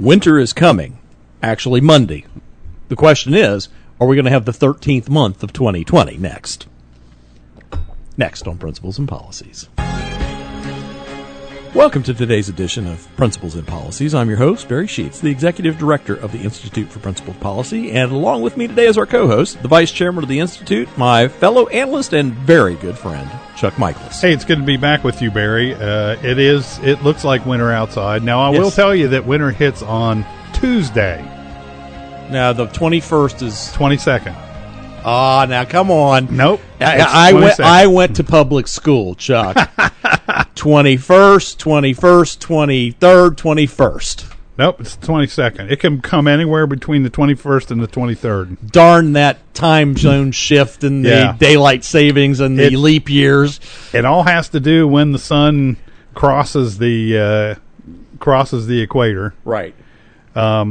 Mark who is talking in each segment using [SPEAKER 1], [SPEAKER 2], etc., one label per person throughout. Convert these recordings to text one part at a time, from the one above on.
[SPEAKER 1] Winter is coming, actually Monday. The question is, are we going to have the 13th month of 2020 next? Next on Principles and Policies. Welcome to today's edition of Principles and Policies. I'm your host, Barry Sheets, the Executive Director of the Institute for Principled Policy, and along with me today is our co-host, the Vice Chairman of the Institute, my fellow analyst and very good friend, Chuck Michaelis.
[SPEAKER 2] Hey, it's good to be back with you, Barry. Uh, it is. It looks like winter outside. Now, I
[SPEAKER 1] Yes.
[SPEAKER 2] will tell you that winter hits on Tuesday,
[SPEAKER 1] Now the 21st is
[SPEAKER 2] twenty second.
[SPEAKER 1] ah. now come on.
[SPEAKER 2] Nope.
[SPEAKER 1] I, I went. I went to public school, Chuck. Twenty first, twenty first, twenty third, twenty first.
[SPEAKER 2] Nope. It's twenty second. It can come anywhere between the twenty first and the twenty third.
[SPEAKER 1] Darn that time zone shift and the
[SPEAKER 2] Yeah.
[SPEAKER 1] daylight savings and the
[SPEAKER 2] It-
[SPEAKER 1] leap years.
[SPEAKER 2] It all has to do when the sun crosses the uh, crosses the equator.
[SPEAKER 1] Right.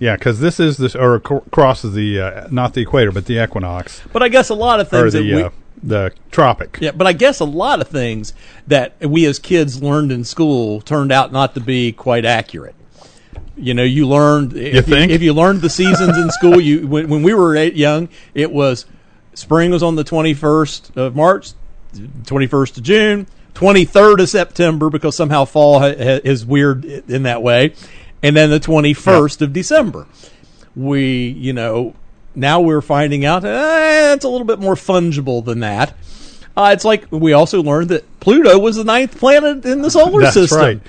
[SPEAKER 2] Yeah, because this is this or cr- crosses the uh, not the equator but the equinox
[SPEAKER 1] But I guess a lot of things that we.
[SPEAKER 2] uh, the tropic.
[SPEAKER 1] yeah, but I guess a lot of things that we as kids learned in school turned out not to be quite accurate. You know, you learned. if
[SPEAKER 2] think?
[SPEAKER 1] if you learned the seasons in school, you when, when we were eight, young, it was spring was on the twenty first of March, twenty first of June, twenty third of September because somehow fall ha- ha- is weird in that way, and then the twenty first of December. We, you know, now we're finding out eh, it's a little bit more fungible than that. Uh, it's like we also learned that Pluto was the ninth planet in the solar
[SPEAKER 2] That's
[SPEAKER 1] system.
[SPEAKER 2] right.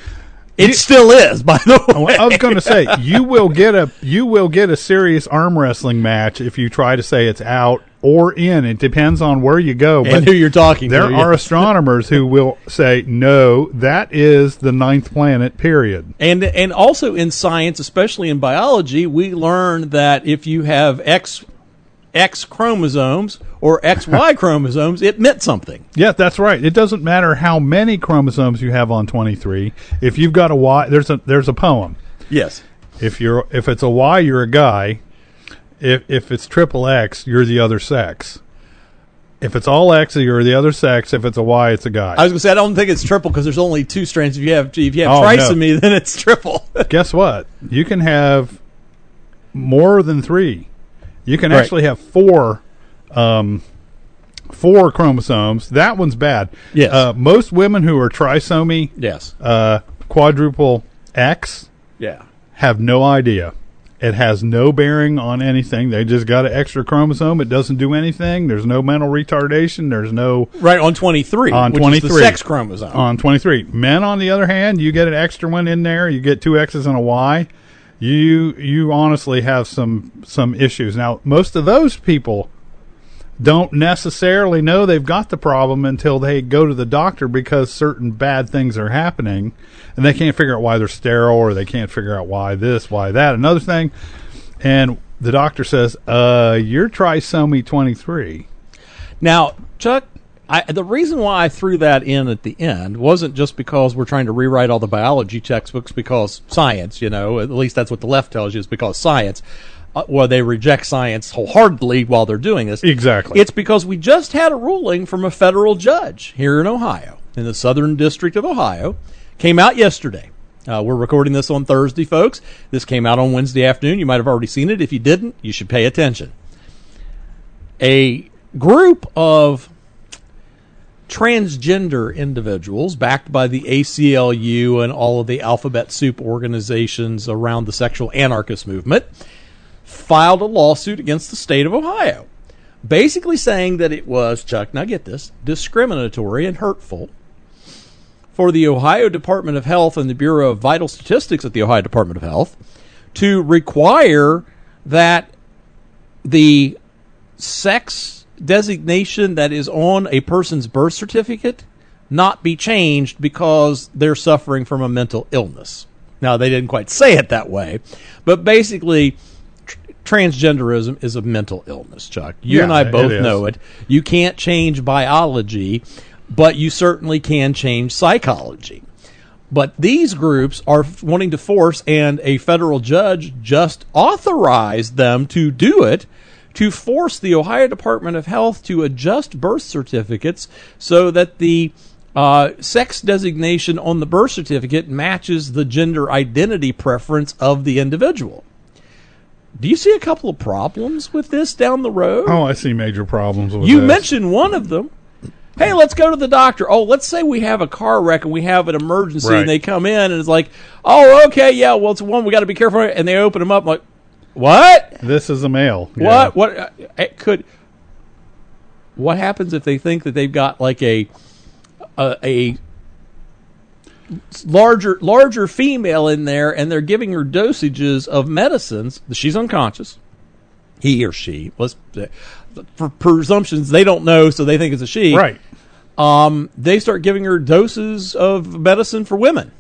[SPEAKER 1] It still is, by the way.
[SPEAKER 2] I was going to say you will get a you will get a serious arm wrestling match if you try to say it's out or in. It depends on where you go.
[SPEAKER 1] and who you're talking
[SPEAKER 2] there
[SPEAKER 1] to.
[SPEAKER 2] are astronomers who will say no, that is the ninth planet. Period.
[SPEAKER 1] and and also in science, especially in biology, we learn that if you have X X chromosomes or XY chromosomes, it meant something.
[SPEAKER 2] Yeah, that's right. It doesn't matter how many chromosomes you have on twenty three. If you've got a Y, there's a there's a poem.
[SPEAKER 1] Yes.
[SPEAKER 2] If you're if it's a Y, you're a guy. If if it's triple X, you're the other sex. If it's all X, you're the other sex. If it's a Y, it's a guy.
[SPEAKER 1] I was going to say I don't think it's triple because there's only two strands. If you have if you have
[SPEAKER 2] Oh, no.
[SPEAKER 1] trisomy, then it's triple.
[SPEAKER 2] Guess what? You can have more than three. You can
[SPEAKER 1] Right.
[SPEAKER 2] actually have four, um, four chromosomes. That one's bad.
[SPEAKER 1] Yes.
[SPEAKER 2] Uh, most women who are trisomy,
[SPEAKER 1] yes.
[SPEAKER 2] uh, quadruple X,
[SPEAKER 1] Yeah.
[SPEAKER 2] have no idea. It has no bearing on anything. They just got an extra chromosome. It doesn't do anything. There's no mental retardation. There's no
[SPEAKER 1] Right on 23.
[SPEAKER 2] on 23
[SPEAKER 1] is the sex chromosome.
[SPEAKER 2] on 23 men on the other hand you get an extra one in there you get two x's and a y you you honestly have some some issues now most of those people don't necessarily know they've got the problem until they go to the doctor because certain bad things are happening and they can't figure out why they're sterile or they can't figure out why this why that another thing and the doctor says uh you're trisomy 23
[SPEAKER 1] Now, Chuck, I, the reason why I threw that in at the end wasn't just because we're trying to rewrite all the biology textbooks because science, you know, at least that's what the left tells you is because science. Uh, well, they reject science wholeheartedly while they're doing this.
[SPEAKER 2] Exactly.
[SPEAKER 1] It's because we just had a ruling from a federal judge here in Ohio, in the Southern District of Ohio, came out yesterday. Uh, we're recording this on Thursday, folks. This came out on Wednesday afternoon. You might have already seen it. If you didn't, you should pay attention a group of transgender individuals backed by the ACLU and all of the alphabet soup organizations around the sexual anarchist movement filed a lawsuit against the state of Ohio basically saying that it was Chuck now get this discriminatory and hurtful for the Ohio Department of Health and the Bureau of Vital Statistics at the Ohio Department of Health to require that the sex designation that is on a person's birth certificate not be changed because they're suffering from a mental illness. Now, they didn't quite say it that way, but basically, transgenderism is a mental illness, Chuck. You
[SPEAKER 2] Yeah,
[SPEAKER 1] and I both
[SPEAKER 2] is.
[SPEAKER 1] know it. You can't change biology, but you certainly can change psychology. But these groups are wanting to force, and a federal judge just authorized them to do it to force the Ohio Department of Health to adjust birth certificates so that the uh, sex designation on the birth certificate matches the gender identity preference of the individual. Do you see a couple of problems with this down the road?
[SPEAKER 2] Oh, I see major problems with
[SPEAKER 1] you
[SPEAKER 2] this.
[SPEAKER 1] mentioned one of them. Hey, let's go to the doctor. Oh, let's say we have a car wreck and we have an emergency,
[SPEAKER 2] Right.
[SPEAKER 1] and they come in and it's like, oh, okay, yeah, well, it's one we got to be careful. And they open them up like, what?
[SPEAKER 2] this is a male. Yeah.
[SPEAKER 1] What? What? uh, It could. What happens if they think that they've got like a a, a larger larger female in there, and they're giving her dosages of medicines? She's unconscious. He or she. Let's for presumptions they don't know, so they think it's a she.
[SPEAKER 2] Right.
[SPEAKER 1] Um, they start giving her doses of medicine for women.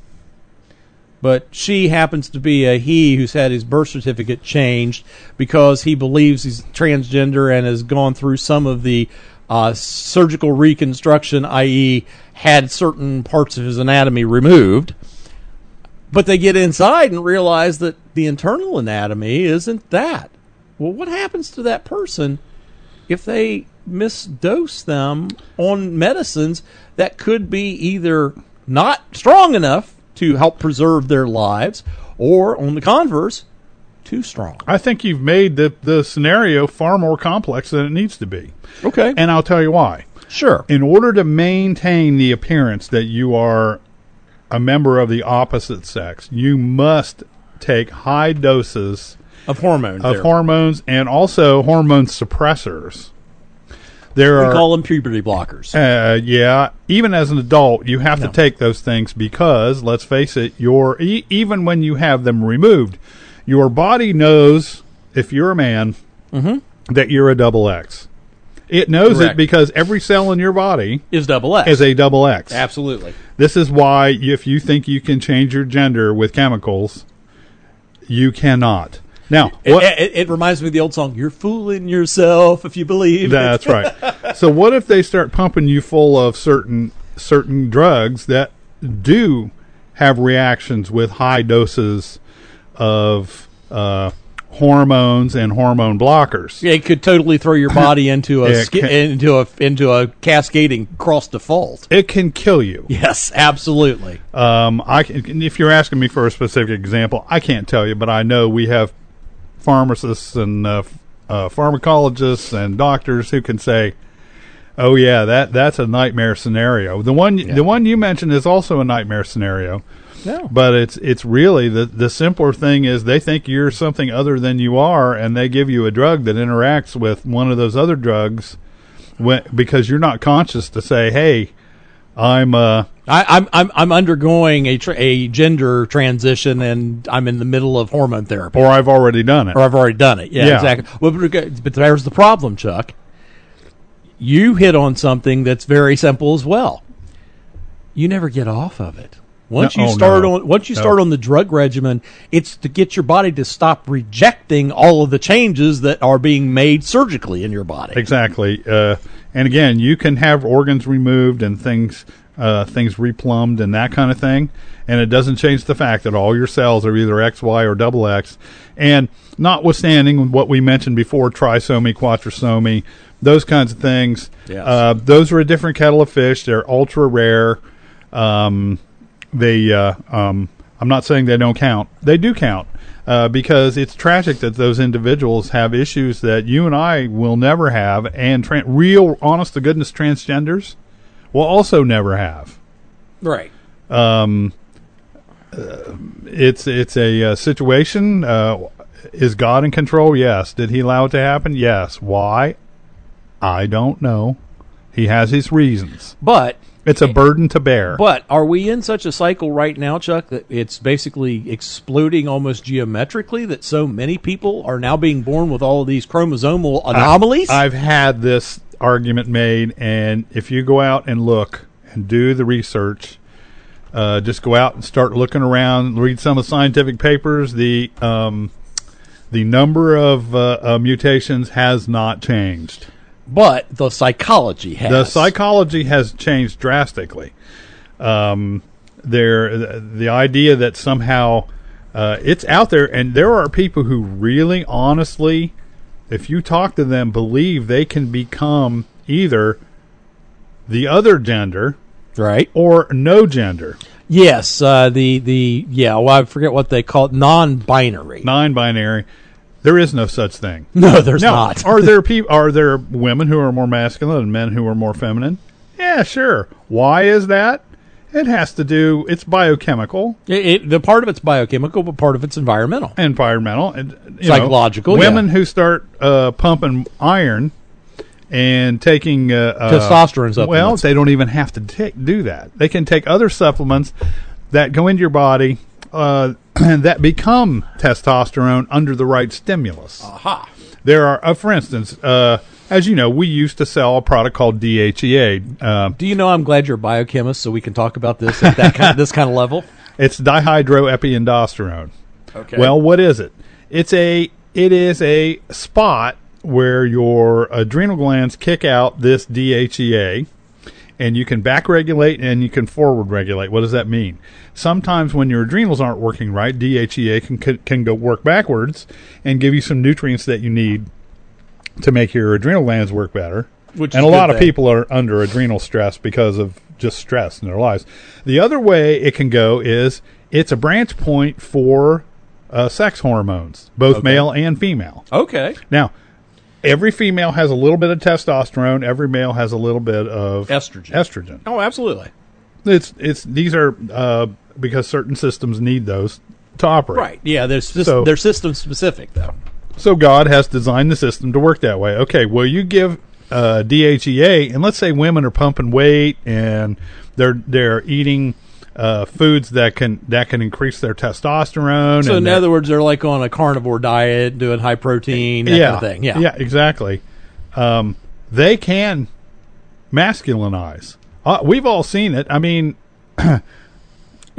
[SPEAKER 1] But she happens to be a he who's had his birth certificate changed because he believes he's transgender and has gone through some of the uh, surgical reconstruction, i.e., had certain parts of his anatomy removed. But they get inside and realize that the internal anatomy isn't that. Well, what happens to that person if they misdose them on medicines that could be either not strong enough to help preserve their lives or, on the converse, too strong?
[SPEAKER 2] I think you've made the the scenario far more complex than it needs to be,
[SPEAKER 1] Okay.
[SPEAKER 2] and I'll tell you why.
[SPEAKER 1] sure.
[SPEAKER 2] In order to maintain the appearance that you are a member of the opposite sex, you must take high doses
[SPEAKER 1] Of hormones.
[SPEAKER 2] of
[SPEAKER 1] there.
[SPEAKER 2] hormones and also hormone suppressors. There
[SPEAKER 1] we
[SPEAKER 2] are
[SPEAKER 1] call them puberty blockers.
[SPEAKER 2] Uh, yeah, even as an adult, you have
[SPEAKER 1] No.
[SPEAKER 2] to take those things because, let's face it, your e- even when you have them removed, your body knows if you're a man that you're a double X. It knows
[SPEAKER 1] Mm-hmm. Correct.
[SPEAKER 2] it because every cell in your body
[SPEAKER 1] is double X.
[SPEAKER 2] is a double X.
[SPEAKER 1] Absolutely.
[SPEAKER 2] This is why, if you think you can change your gender with chemicals, you cannot. Now,
[SPEAKER 1] It,
[SPEAKER 2] what,
[SPEAKER 1] it, it reminds me of the old song, You're fooling yourself if you believe.
[SPEAKER 2] That's right. So what if they start pumping you full of certain certain drugs that do have reactions with high doses of uh, hormones and hormone blockers?
[SPEAKER 1] Yeah, it could totally throw your body into a
[SPEAKER 2] can-
[SPEAKER 1] into a into a cascading cross default.
[SPEAKER 2] It can kill you.
[SPEAKER 1] Yes, absolutely.
[SPEAKER 2] Um, I can, if you're asking me for a specific example, I can't tell you, but I know we have pharmacists and uh, uh, pharmacologists and doctors who can say, "Oh yeah, that that's a nightmare scenario." The one the one you mentioned is also a nightmare scenario,
[SPEAKER 1] No.
[SPEAKER 2] but it's it's really the the simpler thing is they think you're something other than you are, and they give you a drug that interacts with one of those other drugs, when, because you're not conscious to say, "Hey, I'm uh."
[SPEAKER 1] I, I'm I'm I'm undergoing a tra- a gender transition and I'm in the middle of hormone therapy,
[SPEAKER 2] or I've already done it.
[SPEAKER 1] or I've already done it. Yeah,
[SPEAKER 2] Yeah.
[SPEAKER 1] exactly. Well, but, but there's the problem, Chuck. You hit on something that's very simple as well. You never get off of it. Once
[SPEAKER 2] No-
[SPEAKER 1] you
[SPEAKER 2] oh,
[SPEAKER 1] start
[SPEAKER 2] no.
[SPEAKER 1] on once you
[SPEAKER 2] No.
[SPEAKER 1] start on the drug regimen, it's to get your body to stop rejecting all of the changes that are being made surgically in your body.
[SPEAKER 2] Exactly. Uh, and again, you can have organs removed and things uh, things replumbed and that kind of thing, and it doesn't change the fact that all your cells are either XY or double X. And notwithstanding what we mentioned before, trisomy, quadrisomy, those kinds of things,
[SPEAKER 1] Yes.
[SPEAKER 2] uh, those are a different kettle of fish. They're ultra rare. Um, they, uh, um, I'm not saying they don't count. They do count uh, because it's tragic that those individuals have issues that you and I will never have, and tran real, honest to goodness transgenders will also never have.
[SPEAKER 1] Right.
[SPEAKER 2] Um, uh, it's it's a uh, situation. Uh, is God in control? Yes. Did He allow it to happen? Yes. Why? I don't know. He has his reasons.
[SPEAKER 1] But
[SPEAKER 2] It's a burden to bear.
[SPEAKER 1] But are we in such a cycle right now, Chuck, that it's basically exploding almost geometrically that so many people are now being born with all of these chromosomal anomalies?
[SPEAKER 2] I've had this argument made, and if you go out and look and do the research, uh, just go out and start looking around, read some of the scientific papers. The um, the number of uh, uh, mutations has not changed.
[SPEAKER 1] But the psychology has.
[SPEAKER 2] The psychology has changed drastically. Um, there, the, the idea that somehow uh, it's out there, and there are people who really, honestly, if you talk to them, believe they can become either the other gender
[SPEAKER 1] Right.
[SPEAKER 2] or no gender,
[SPEAKER 1] Yes. Uh, the the yeah. Well, I forget what they call it. Non-binary.
[SPEAKER 2] non-binary. There is no such thing.
[SPEAKER 1] no, there's
[SPEAKER 2] No,
[SPEAKER 1] not.
[SPEAKER 2] are there people? Are there women who are more masculine and men who are more feminine? Yeah, sure. Why is that? It has to do. It's biochemical,
[SPEAKER 1] It, it, the part of it's biochemical, but part of it's environmental.
[SPEAKER 2] environmental, and you know,
[SPEAKER 1] Psychological,
[SPEAKER 2] women
[SPEAKER 1] yeah.
[SPEAKER 2] who start uh, pumping iron and taking uh, uh,
[SPEAKER 1] Testosterone supplements.
[SPEAKER 2] Well, they don't even have to take, do that. They can take other supplements that go into your body uh, that become testosterone under the right stimulus.
[SPEAKER 1] Aha.
[SPEAKER 2] There are, uh, for instance, uh, as you know, we used to sell a product called DHEA. Uh,
[SPEAKER 1] Do you know I'm glad you're a biochemist so we can talk about this at that kind, this kind of level?
[SPEAKER 2] it's dihydroepiandrosterone.
[SPEAKER 1] Okay.
[SPEAKER 2] Well, what is it? It's a it is a spot where your adrenal glands kick out this DHEA and you can back regulate and you can forward regulate. What does that mean? Sometimes when your adrenals aren't working right, DHEA can can, go work backwards and give you some nutrients that you need to make your adrenal glands work better.
[SPEAKER 1] Which
[SPEAKER 2] and a lot
[SPEAKER 1] good
[SPEAKER 2] of people are under adrenal stress because of just stress in their lives. The other way it can go is it's a branch point for uh, sex hormones, both
[SPEAKER 1] Okay.
[SPEAKER 2] male and female.
[SPEAKER 1] okay.
[SPEAKER 2] Now, every female has a little bit of testosterone. Every male has a little bit of
[SPEAKER 1] Estrogen.
[SPEAKER 2] Estrogen.
[SPEAKER 1] Oh, absolutely.
[SPEAKER 2] It's it's these are uh, because certain systems need those to operate.
[SPEAKER 1] Right. Yeah. Sys-
[SPEAKER 2] So-
[SPEAKER 1] they're system specific though.
[SPEAKER 2] So God has designed the system to work that way. Okay, well you give uh, DHEA, and let's say women are pumping weight and they're they're eating uh, foods that can that can increase their testosterone.
[SPEAKER 1] So
[SPEAKER 2] and
[SPEAKER 1] in other words, they're like on a carnivore diet, doing high protein,
[SPEAKER 2] yeah,
[SPEAKER 1] kind of thing. Yeah.
[SPEAKER 2] yeah, exactly. Um, they can masculinize. Uh, we've all seen it. I mean,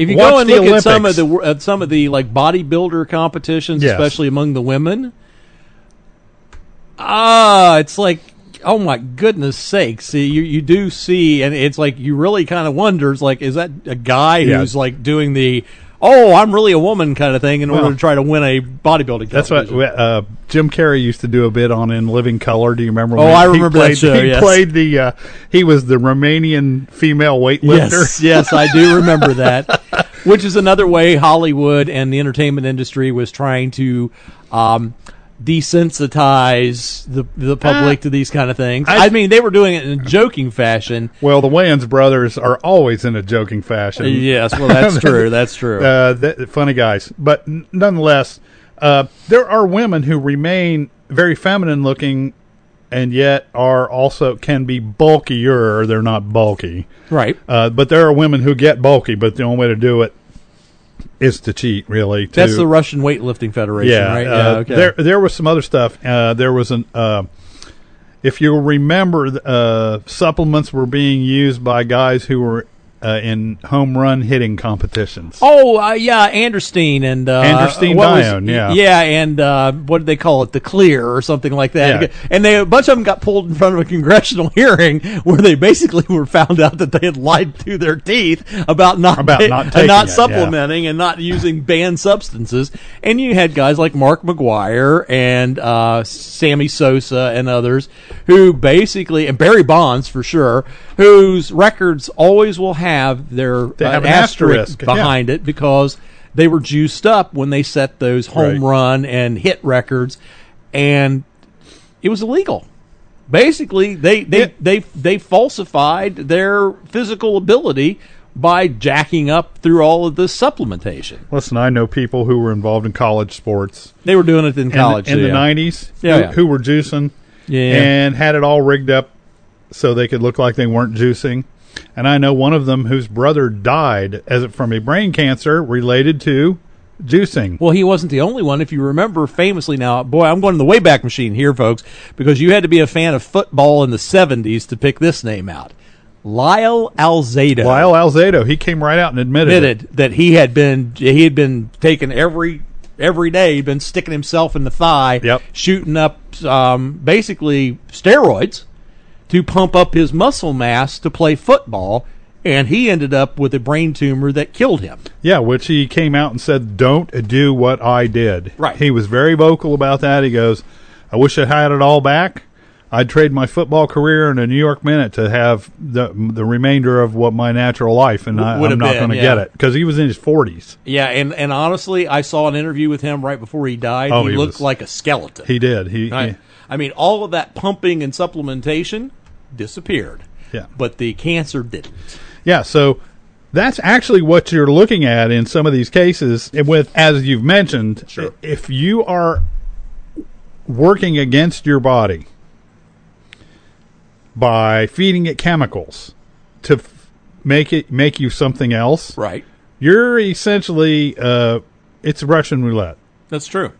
[SPEAKER 1] If you
[SPEAKER 2] Watch
[SPEAKER 1] go and look at some of the at some of the like bodybuilder competitions,
[SPEAKER 2] Yes.
[SPEAKER 1] especially among the women, ah, it's like oh my goodness sakes! See, you you do see, and it's like you really kind of wonders, like, is that a guy
[SPEAKER 2] Yeah.
[SPEAKER 1] who's like doing the oh, I'm really a woman kind of thing in
[SPEAKER 2] Well,
[SPEAKER 1] order to try to win a bodybuilding?
[SPEAKER 2] that's what uh, Jim Carrey used to do a bit on in Living Color. Do you remember?
[SPEAKER 1] Oh, I remember that
[SPEAKER 2] played,
[SPEAKER 1] show,
[SPEAKER 2] He
[SPEAKER 1] yes.
[SPEAKER 2] played the. Uh, he was the Romanian female weightlifter.
[SPEAKER 1] Yes, yes, I do remember that. Which is another way Hollywood and the entertainment industry was trying to um, desensitize the the public
[SPEAKER 2] Uh,
[SPEAKER 1] to these kind of things. I,
[SPEAKER 2] I-
[SPEAKER 1] mean, they were doing it in a joking fashion.
[SPEAKER 2] Well, the Wayans brothers are always in a joking fashion.
[SPEAKER 1] Yes, well, that's true. That's true.
[SPEAKER 2] Uh, that, funny guys. But nonetheless, uh, there are women who remain very feminine looking and yet are also can be bulkier. They're not bulky.
[SPEAKER 1] right.
[SPEAKER 2] Uh, but there are women who get bulky, but the only way to do it is to cheat, really. To,
[SPEAKER 1] That's the Russian Weightlifting Federation,
[SPEAKER 2] yeah,
[SPEAKER 1] right?
[SPEAKER 2] uh,
[SPEAKER 1] yeah, okay.
[SPEAKER 2] There, there was some other stuff. Uh, there was an, uh, if you remember, uh, supplements were being used by guys who were uh, in home run hitting competitions.
[SPEAKER 1] Oh uh, yeah, Anderstein and uh,
[SPEAKER 2] Anderstein
[SPEAKER 1] was-
[SPEAKER 2] yeah.
[SPEAKER 1] yeah, and uh, what did they call it? The Clear or something like that.
[SPEAKER 2] Yeah.
[SPEAKER 1] And they a bunch of them got pulled in front of a congressional hearing where they basically were found out that they had lied through their teeth about not
[SPEAKER 2] About not
[SPEAKER 1] and not
[SPEAKER 2] it, yeah.
[SPEAKER 1] supplementing and not using banned substances. And you had guys like Mark McGwire and uh, Sammy Sosa and others who basically and Barry Bonds for sure, whose records always will have their
[SPEAKER 2] They
[SPEAKER 1] uh,
[SPEAKER 2] have
[SPEAKER 1] asterisk
[SPEAKER 2] asterisk, yeah.
[SPEAKER 1] behind it because they were juiced up when they set those home
[SPEAKER 2] Right.
[SPEAKER 1] run and hit records, and it was illegal. Basically, they they
[SPEAKER 2] Yeah.
[SPEAKER 1] they they falsified their physical ability by jacking up through all of this supplementation.
[SPEAKER 2] Listen, I know people who were involved in college sports
[SPEAKER 1] They were doing it in
[SPEAKER 2] in,
[SPEAKER 1] college
[SPEAKER 2] in
[SPEAKER 1] yeah.
[SPEAKER 2] the nineties,
[SPEAKER 1] Yeah,
[SPEAKER 2] who,
[SPEAKER 1] yeah.
[SPEAKER 2] who were juicing
[SPEAKER 1] Yeah.
[SPEAKER 2] and had it all rigged up so they could look like they weren't juicing. And I know one of them whose brother died as from a brain cancer related to juicing.
[SPEAKER 1] Well, he wasn't the only one. If you remember famously now, boy, I'm going to the Wayback Machine here, folks, because you had to be a fan of football in the 70s to pick this name out. Lyle Alzado.
[SPEAKER 2] Lyle Alzado, he came right out and admitted, it.
[SPEAKER 1] that he had been he had been taking every every day been sticking himself in the thigh
[SPEAKER 2] Yep.
[SPEAKER 1] shooting up um, basically steroids to pump up his muscle mass to play football and he ended up with a brain tumor that killed him
[SPEAKER 2] Yeah, which he came out and said, "Don't do what I did."
[SPEAKER 1] Right.
[SPEAKER 2] He was very vocal about that. He goes, "I wish I had it all back, I'd trade my football career and a New York Minute to have the the remainder of what my natural life, and I, I'm not going to
[SPEAKER 1] yeah.
[SPEAKER 2] get it because he was in his 40s.
[SPEAKER 1] Yeah, and, and honestly, I saw an interview with him right before he died.
[SPEAKER 2] Oh,
[SPEAKER 1] he,
[SPEAKER 2] he
[SPEAKER 1] looked
[SPEAKER 2] was-
[SPEAKER 1] like a skeleton.
[SPEAKER 2] He did. He,
[SPEAKER 1] I,
[SPEAKER 2] he-
[SPEAKER 1] I mean, all of that pumping and supplementation disappeared.
[SPEAKER 2] Yeah.
[SPEAKER 1] But the cancer didn't.
[SPEAKER 2] Yeah, so that's actually what you're looking at in some of these cases. With as you've mentioned,
[SPEAKER 1] Sure.
[SPEAKER 2] if you are working against your body by feeding it chemicals to f- make it make you something else,
[SPEAKER 1] Right.
[SPEAKER 2] you're essentially uh, it's Russian roulette.
[SPEAKER 1] That's true.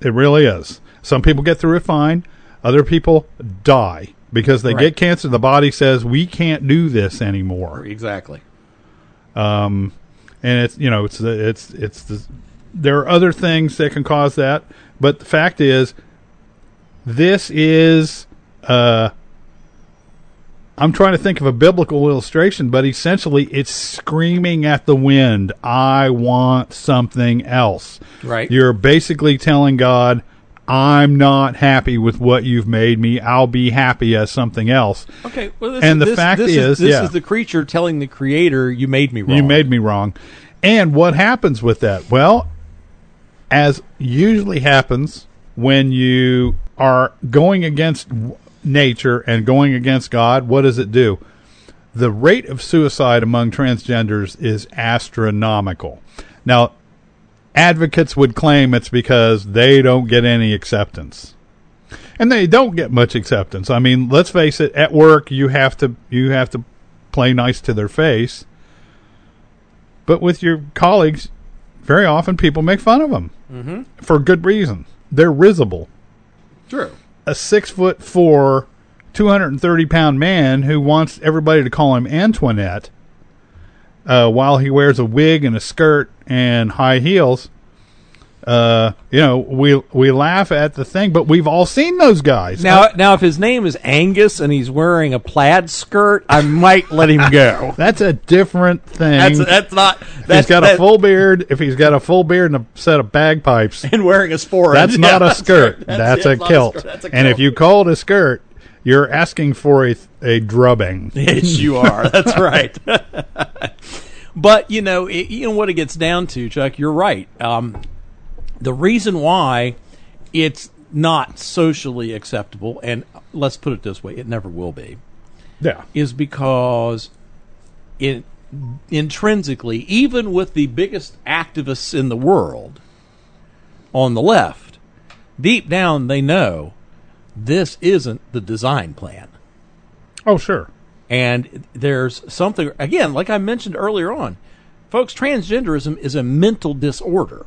[SPEAKER 2] It really is. Some people get through it fine. Other people die because they get cancer. The body says we can't do this anymore.
[SPEAKER 1] Exactly.
[SPEAKER 2] and it's you know it's the it's it's the there are other things that can cause that but the fact is this is uh I'm trying to think of a biblical illustration but essentially it's screaming at the wind I want something else
[SPEAKER 1] Right.
[SPEAKER 2] you're basically telling God I'm not happy with what you've made me I'll be happy as something else
[SPEAKER 1] Okay. Well, this,
[SPEAKER 2] And the
[SPEAKER 1] this-
[SPEAKER 2] fact
[SPEAKER 1] this
[SPEAKER 2] is,
[SPEAKER 1] this
[SPEAKER 2] yeah.
[SPEAKER 1] is the creature telling the creator, "You made me wrong."
[SPEAKER 2] You made me wrong. And what happens with that? Well, as usually happens when you are going against nature and going against God, what does it do? The rate of suicide among transgenders is astronomical. Now, advocates would claim it's because they don't get any acceptance. And they don't get much acceptance. I mean, let's face it, at work you have to you have to play nice to their face. But with your colleagues, very often people make fun of them mm-hmm. for good reason. They're risible.
[SPEAKER 1] True.
[SPEAKER 2] A six foot four, two hundred and thirty pound man who wants everybody to call him Antoinette, uh, while he wears a wig and a skirt and high heels. Uh, you know, we we laugh at the thing, but we've all seen those guys.
[SPEAKER 1] Now, now, if his name is Angus and he's wearing a plaid skirt, I might let him go.
[SPEAKER 2] that's a different thing.
[SPEAKER 1] That's that's not. That's
[SPEAKER 2] he's got
[SPEAKER 1] that-
[SPEAKER 2] a full beard, if he's got a full beard and a set of bagpipes,
[SPEAKER 1] and wearing a sport.
[SPEAKER 2] That's not a skirt. That's,
[SPEAKER 1] yeah,
[SPEAKER 2] a
[SPEAKER 1] it's not
[SPEAKER 2] kilt.
[SPEAKER 1] skirt. That's a
[SPEAKER 2] And if you call it a skirt, you're asking for a a drubbing.
[SPEAKER 1] Yes, you are. That's right. but you know, it, you know what it gets down to, Chuck. You're right. Um, the reason why it's not socially acceptable, and let's put it this way, it never will be,
[SPEAKER 2] Yeah.
[SPEAKER 1] is because it intrinsically, even with the biggest activists in the world on the left, deep down they know this isn't the design plan.
[SPEAKER 2] Oh, sure.
[SPEAKER 1] And there's something, again, like I mentioned earlier on, folks, transgenderism is a mental disorder.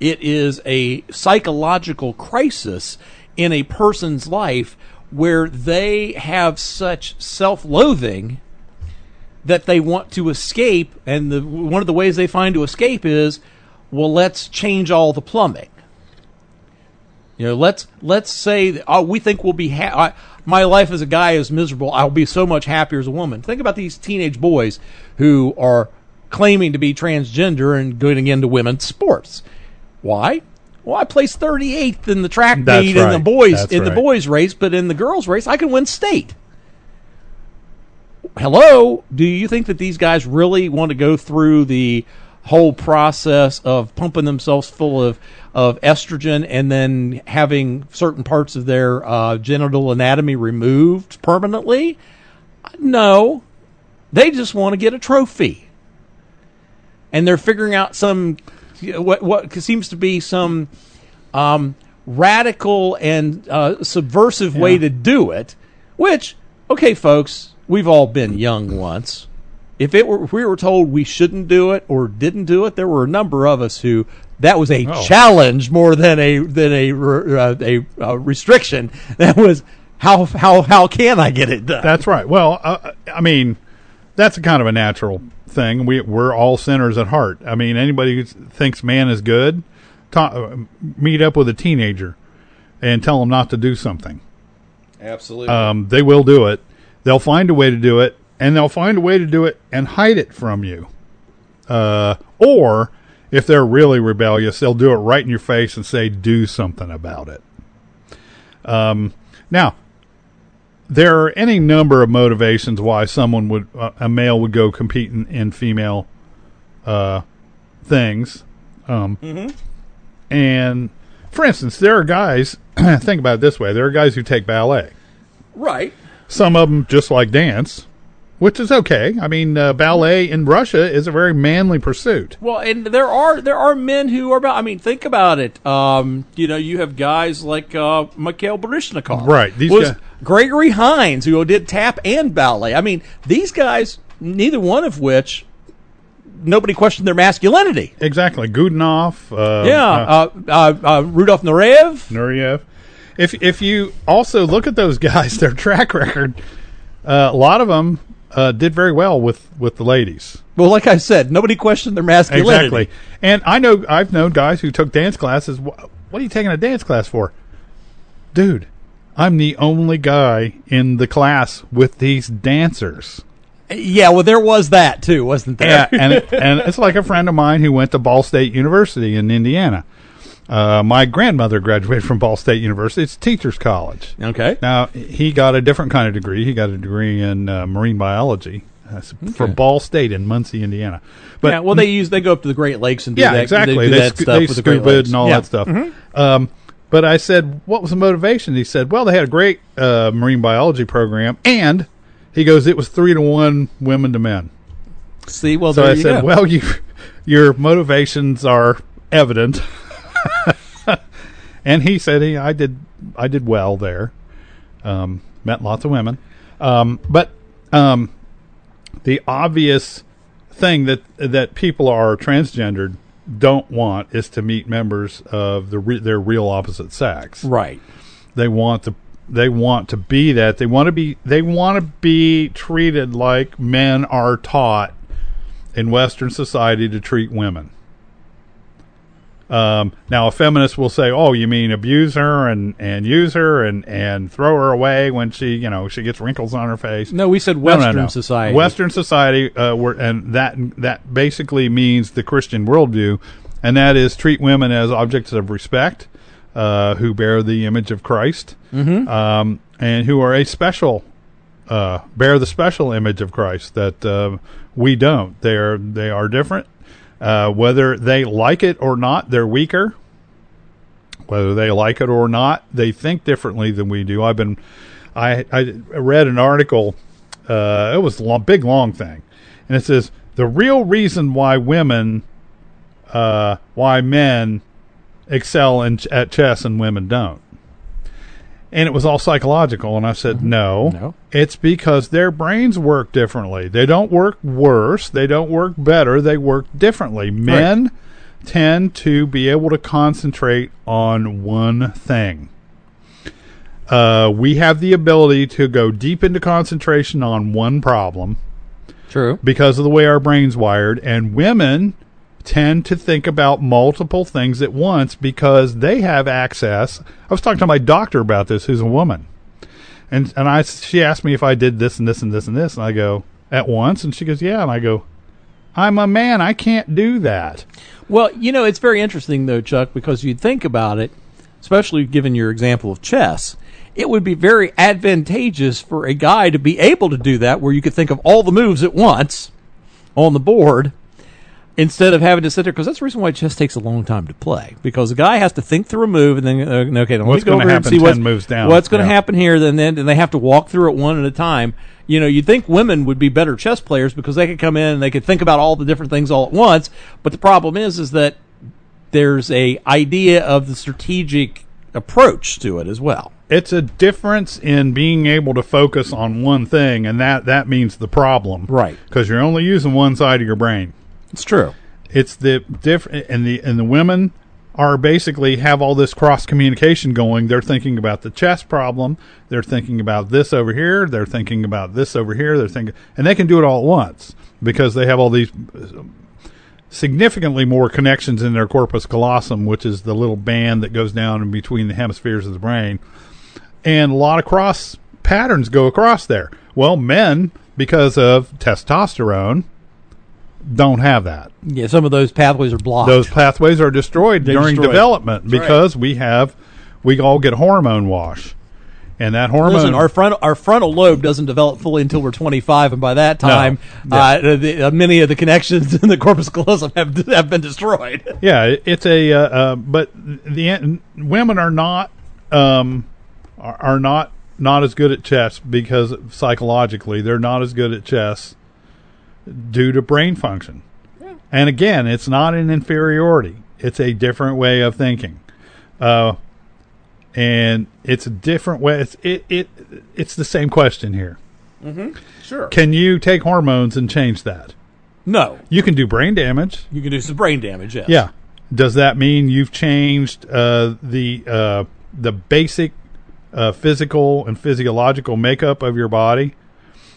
[SPEAKER 1] It is a psychological crisis in a person's life where they have such self loathing that they want to escape. And the, one of the ways they find to escape is, well, let's change all the plumbing. You know, let's let's say that, oh, we think we'll be ha- I, my life as a guy is miserable. I'll be so much happier as a woman. Think about these teenage boys who are claiming to be transgender and going into women's sports. Why? Well, I placed 38th in the track meet in the boys
[SPEAKER 2] That's
[SPEAKER 1] in the boys race, but in the girls race, I can win state. Hello, do you think that these guys really want to go through the whole process of pumping themselves full of of estrogen and then having certain parts of their uh, genital anatomy removed permanently? No, they just want to get a trophy, and they're figuring out some what what seems to be some um, radical and uh, subversive way to do it. Which, okay, folks, we've all been young once. If it were, if we were told we shouldn't do it or didn't do it, there were a number of us who that was a
[SPEAKER 2] Oh.
[SPEAKER 1] challenge more than a than a uh, a uh, restriction. That was how how how can I get it done?
[SPEAKER 2] That's right. Well, uh, I mean, that's a kind of a natural thing. We we're all sinners at heart. I mean, anybody who thinks man is good, ta- uh, meet up with a teenager and tell them not to do something.
[SPEAKER 1] Absolutely.
[SPEAKER 2] Um, they will do it. They'll find a way to do it, and they'll find a way to do it and hide it from you. Uh, or if they're really rebellious, they'll do it right in your face and say, "Do something about it." Um, now, there are any number of motivations why someone would uh, a male would go compete in, in female uh, things. Um, And for instance, there are guys. think about it this way: there are guys who take ballet.
[SPEAKER 1] Right.
[SPEAKER 2] Some of them just like dance, which is okay. I mean, uh, ballet in Russia is a very manly pursuit.
[SPEAKER 1] Well, and there are there are men who are about. I mean, think about it. Um, you know, you have guys like uh, Mikhail Baryshnikov,
[SPEAKER 2] Right, these
[SPEAKER 1] was
[SPEAKER 2] guys-
[SPEAKER 1] Gregory Hines who did tap and ballet. I mean, these guys, neither one of which nobody questioned their masculinity.
[SPEAKER 2] Exactly, Godunov. Uh,
[SPEAKER 1] Yeah,
[SPEAKER 2] uh,
[SPEAKER 1] uh, uh, Rudolf Nureyev.
[SPEAKER 2] Nureyev. If if you also look at those guys, their track record, uh, a lot of them uh, did very well with with the ladies.
[SPEAKER 1] Well, like I said, nobody questioned their masculinity.
[SPEAKER 2] Exactly. And I know I've known guys who took dance classes. What are you taking a dance class for, dude? I'm the only guy in the class with these dancers.
[SPEAKER 1] Yeah, well, there was that too, wasn't there?
[SPEAKER 2] Yeah, and it, and it's like a friend of mine who went to Ball State University in Indiana. Uh, my grandmother graduated from Ball State University. It's teachers' college.
[SPEAKER 1] okay.
[SPEAKER 2] Now he got a different kind of degree. He got a degree in uh, marine biology uh, for Ball State in Muncie, Indiana. But
[SPEAKER 1] yeah, well, they use they go up to the Great Lakes and do
[SPEAKER 2] yeah,
[SPEAKER 1] that.
[SPEAKER 2] exactly.
[SPEAKER 1] They, do
[SPEAKER 2] They,
[SPEAKER 1] stuff
[SPEAKER 2] they
[SPEAKER 1] with the Great
[SPEAKER 2] scuba
[SPEAKER 1] Lakes
[SPEAKER 2] and all
[SPEAKER 1] Yeah.
[SPEAKER 2] that stuff. Um, but I said, what was the motivation? He said, well, they had a great uh, marine biology program, and he goes, it was three to one women to men.
[SPEAKER 1] See, well,
[SPEAKER 2] So I said,
[SPEAKER 1] go.
[SPEAKER 2] well, you, your motivations are evident. and he said, he, I did, I did well there. Um, met lots of women. Um, but um, the obvious thing that that people are transgendered don't want is to meet members of the re- their real opposite sex.
[SPEAKER 1] right.
[SPEAKER 2] They want to they want to be that. They want to be they want to be treated like men are taught in Western society to treat women. Um, now, a feminist will say, "Oh, you mean abuse her and, and use her and, and throw her away when she, you know, she gets wrinkles on her face."
[SPEAKER 1] No, we said
[SPEAKER 2] No, no,
[SPEAKER 1] Western
[SPEAKER 2] no.
[SPEAKER 1] society.
[SPEAKER 2] Western society, uh, were, and that that basically means the Christian worldview, and that is treat women as objects of respect, uh, who bear the image of Christ,
[SPEAKER 1] Mm-hmm.
[SPEAKER 2] um, and who are a special, uh, bear the special image of Christ that uh, we don't. They are they are different. Uh, whether they like it or not, they're weaker. Whether they like it or not, they think differently than we do. I've been, I I read an article. Uh, it was a long, big long thing, and it says the real reason why women, uh, why men excel in, at chess and women don't. And it was all psychological, and I said no.
[SPEAKER 1] No.
[SPEAKER 2] It's because their brains work differently. They don't work worse. They don't work better. They work differently. Men tend to be able to concentrate on one thing. Uh, we have the ability to go deep into concentration on one problem
[SPEAKER 1] True.
[SPEAKER 2] because of the way our brains wired, and women tend to think about multiple things at once because they have access. I was talking to my doctor about this, who's a woman, and and I she asked me if I did this and this and this and this, and I go at once, and she goes, yeah, and I go, I'm a man, I can't do that.
[SPEAKER 1] Well, you know, it's very interesting though, Chuck, because you'd think about it, especially given your example of chess. It would be very advantageous for a guy to be able to do that, where you could think of all the moves at once on the board, instead of having to sit there. Because that's the reason why chess takes a long time to play. Because the guy has to think through a move, and then uh, okay, now
[SPEAKER 2] What's
[SPEAKER 1] let me go
[SPEAKER 2] gonna
[SPEAKER 1] here and
[SPEAKER 2] happen
[SPEAKER 1] see
[SPEAKER 2] 10
[SPEAKER 1] what's,
[SPEAKER 2] moves down?
[SPEAKER 1] what's going to
[SPEAKER 2] Yeah.
[SPEAKER 1] happen here. Then then and they have to walk through it one at a time. You know, you'd think women would be better chess players because they could come in and they could think about all the different things all at once. But the problem is, is that there's a idea of the strategic approach to it as well.
[SPEAKER 2] It's a difference in being able to focus on one thing, and that that means the problem,
[SPEAKER 1] Right.
[SPEAKER 2] Because you're only using one side of your brain.
[SPEAKER 1] It's true.
[SPEAKER 2] it's the different and the and the women are basically have all this cross communication going. They're thinking about the chess problem. They're thinking about this over here. They're thinking about this over here. They're thinking and they can do it all at once because they have all these uh, significantly more connections in their corpus callosum which is the little band that goes down in between the hemispheres of the brain. And a lot of cross patterns go across there. Well men because of testosterone don't have that
[SPEAKER 1] Yeah, some of those pathways are blocked.
[SPEAKER 2] those pathways are destroyed
[SPEAKER 1] They're
[SPEAKER 2] during
[SPEAKER 1] destroyed.
[SPEAKER 2] development
[SPEAKER 1] That's right.
[SPEAKER 2] because we have we all get hormone wash and that hormone.
[SPEAKER 1] Listen, our front our frontal lobe doesn't develop fully until we're 25, and by that time,
[SPEAKER 2] No.
[SPEAKER 1] uh, the, uh, many of the connections in the corpus callosum have have been destroyed.
[SPEAKER 2] yeah, it's a. Uh, uh, but the women are not um, are, are not not as good at chess because psychologically they're not as good at chess due to brain function. And again, it's not an inferiority; it's a different way of thinking. Uh, and it's a different way. It's it, it it's the same question here.
[SPEAKER 1] Sure.
[SPEAKER 2] Can you take hormones and change that?
[SPEAKER 1] No,
[SPEAKER 2] You can do brain damage.
[SPEAKER 1] you can do some brain damage. Yes.
[SPEAKER 2] Yeah. Does that mean you've changed uh, the uh, the basic uh, physical and physiological makeup of your body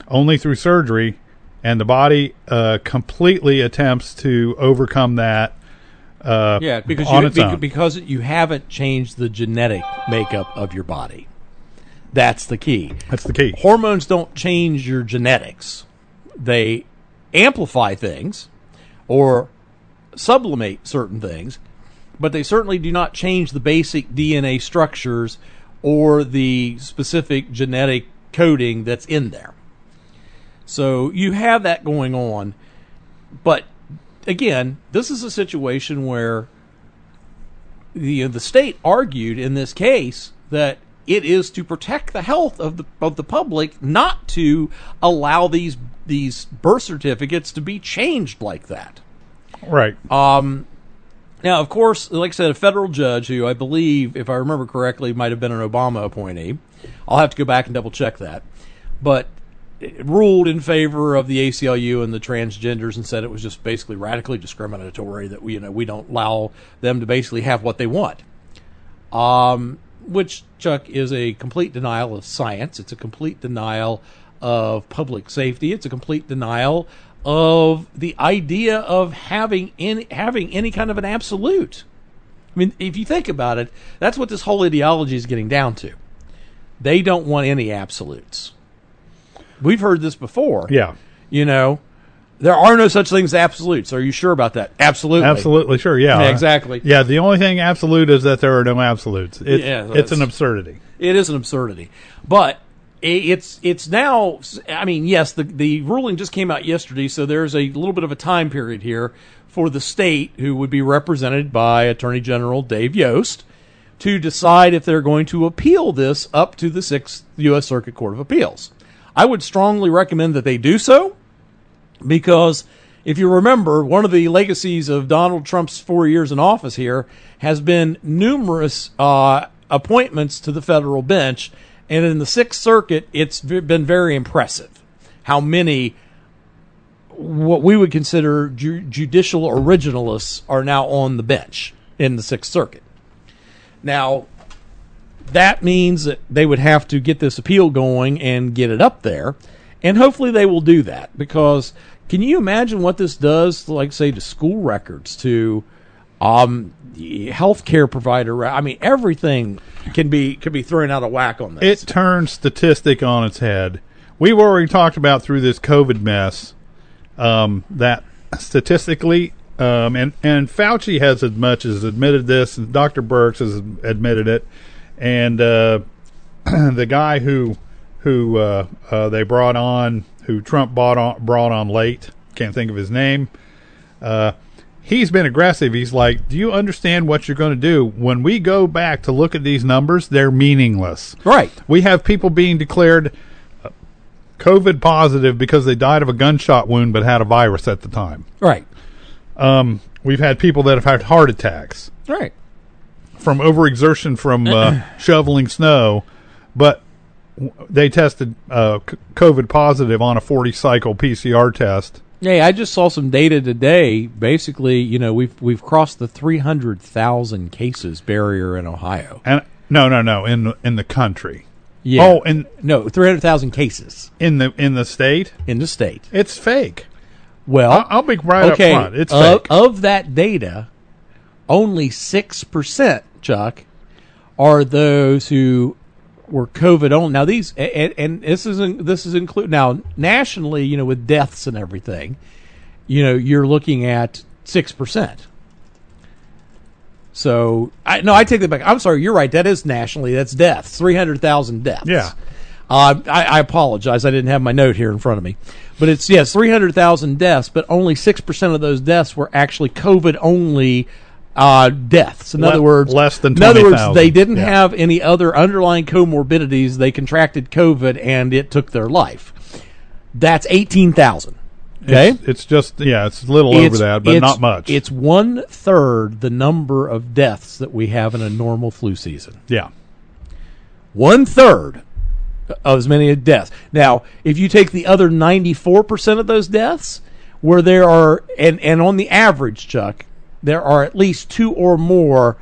[SPEAKER 2] only through surgery, and the body uh, completely attempts to overcome that? Uh,
[SPEAKER 1] Yeah, because
[SPEAKER 2] on
[SPEAKER 1] you,
[SPEAKER 2] its own.
[SPEAKER 1] because you haven't changed the genetic makeup of your body. That's the key.
[SPEAKER 2] That's the key.
[SPEAKER 1] Hormones don't change your genetics. They amplify things or sublimate certain things, but they certainly do not change the basic DNA structures or the specific genetic coding that's in there. So you have that going on, but again, this is a situation where the uh, the state argued in this case that it is to protect the health of the of the public, not to allow these these birth certificates to be changed like that.
[SPEAKER 2] Right.
[SPEAKER 1] Um, now, of course, like I said, a federal judge who I believe, if I remember correctly, might have been an Obama appointee. I'll have to go back and double check that. But ruled in favor of the ACLU and the transgenders and said it was just basically radically discriminatory that we, you know, we don't allow them to basically have what they want. Um, which Chuck is a complete denial of science. It's a complete denial of public safety. It's a complete denial of the idea of having any having any kind of an absolute. I mean, if you think about it, that's what this whole ideology is getting down to. They don't want any absolutes. We've heard this before.
[SPEAKER 2] Yeah.
[SPEAKER 1] You know, there are no such things as absolutes. Are you sure about that? Absolutely.
[SPEAKER 2] Absolutely. Sure. Yeah.
[SPEAKER 1] Yeah, exactly.
[SPEAKER 2] Yeah. The only thing absolute is that there are no absolutes. It's,
[SPEAKER 1] Yeah,
[SPEAKER 2] it's an absurdity.
[SPEAKER 1] It is an absurdity, but it's it's now. I mean, yes, the the ruling just came out yesterday, so there's a little bit of a time period here for the state, who would be represented by Attorney General Dave Yost, to decide if they're going to appeal this up to the Sixth U.S. Circuit Court of Appeals. I would strongly recommend that they do so because if you remember, one of the legacies of Donald Trump's four years in office here has been numerous uh, appointments to the federal bench, and in the Sixth Circuit, it's been very impressive how many what we would consider ju- judicial originalists are now on the bench in the Sixth Circuit. Now, that means that they would have to get this appeal going and get it up there. And hopefully they will do that because can you imagine what this does, like, say, to school records, to um, healthcare provider? I mean, everything can be can be thrown out of whack on this.
[SPEAKER 2] It turns statistic on its head. We've already talked about through this COVID mess um, that statistically, um, and and Fauci has as much as admitted this, and Dr. Birx has admitted it, and uh, the guy who who uh, uh, they brought on, who Trump brought on, brought on late, can't think of his name. Uh, he's been aggressive. He's like, "Do you understand what you're going to do when we go back to look at these numbers? They're meaningless."
[SPEAKER 1] right.
[SPEAKER 2] We have people being declared uh, COVID positive because they died of a gunshot wound but had a virus at the time.
[SPEAKER 1] Right.
[SPEAKER 2] We've had people that have had heart attacks
[SPEAKER 1] Right.
[SPEAKER 2] From overexertion from uh, shoveling snow, but they tested uh, COVID positive on a 40 cycle PCR test.
[SPEAKER 1] Yeah, I just saw some data today. Basically, you know, we've we've crossed the three hundred thousand cases barrier in Ohio.
[SPEAKER 2] And no, no, no, in the, in the country.
[SPEAKER 1] Yeah.
[SPEAKER 2] Oh, in
[SPEAKER 1] no, three hundred thousand cases
[SPEAKER 2] in the in the state,
[SPEAKER 1] in the state.
[SPEAKER 2] it's fake.
[SPEAKER 1] Well,
[SPEAKER 2] I'll, I'll be right
[SPEAKER 1] okay,
[SPEAKER 2] up front. It's
[SPEAKER 1] of,
[SPEAKER 2] fake.
[SPEAKER 1] of that data, only six percent, Chuck, are those who were COVID only. Now these, and, and this is in- this is include now nationally, you know, with deaths and everything, you know, you're looking at six percent. So I no, I take that back. I'm sorry, you're right. That is nationally. That's deaths. Three hundred thousand deaths.
[SPEAKER 2] Yeah.
[SPEAKER 1] Uh, I, I apologize. I didn't have my note here in front of me, but it's yes, three hundred thousand deaths. But only six percent of those deaths were actually COVID only uh, deaths. In
[SPEAKER 2] Le-
[SPEAKER 1] other words,
[SPEAKER 2] less than
[SPEAKER 1] In other words,
[SPEAKER 2] 20,000.
[SPEAKER 1] they didn't
[SPEAKER 2] Yeah.
[SPEAKER 1] have any other underlying comorbidities. They contracted COVID and it took their life. That's eighteen thousand. Okay.
[SPEAKER 2] It's, it's just yeah, it's a little over that, but not much.
[SPEAKER 1] It's one third the number of deaths that we have in a normal flu season.
[SPEAKER 2] yeah.
[SPEAKER 1] One third of as many deaths. Now, if you take the other ninety four percent of those deaths, where there are and and on the average, Chuck, there are at least two or more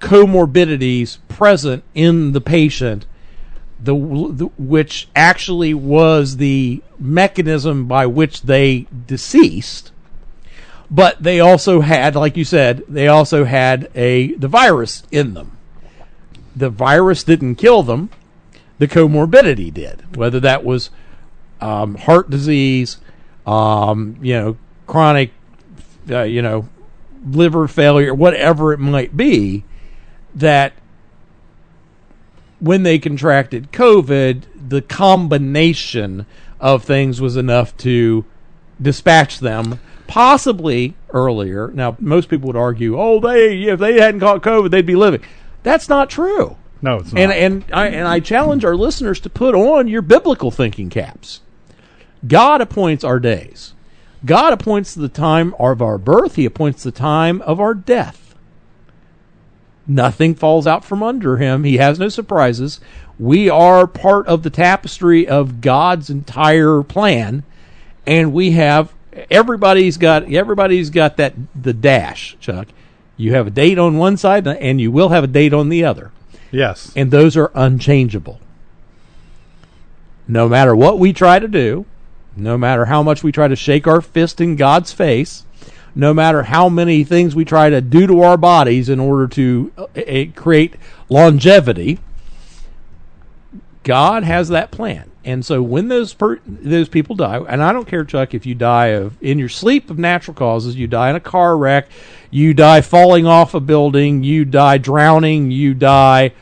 [SPEAKER 1] comorbidities present in the patient the, the which actually was the mechanism by which they deceased but they also had like you said they also had a the virus in them. The virus didn't kill them. The comorbidity did whether that was um, heart disease um, you know chronic uh, you know liver failure whatever it might be that when they contracted COVID, the combination of things was enough to dispatch them possibly earlier. Now, most people would argue, "Oh, they if they hadn't caught COVID, they'd be living." That's not true.
[SPEAKER 2] No, it's not.
[SPEAKER 1] And and I and I challenge our listeners to put on your biblical thinking caps. God appoints our days. God appoints the time of our birth. He appoints the time of our death. Nothing falls out from under him. He has no surprises. We are part of the tapestry of God's entire plan, and we have everybody's got everybody's got that the dash, Chuck. You have a date on one side, and you will have a date on the other
[SPEAKER 2] yes.
[SPEAKER 1] and those are unchangeable. No matter what we try to do, no matter how much we try to shake our fist in God's face, no matter how many things we try to do to our bodies in order to uh, uh, create longevity, God has that plan. And so when those per- those people die, and I don't care, Chuck, if you die of in your sleep of natural causes, you die in a car wreck, you die falling off a building, you die drowning, you die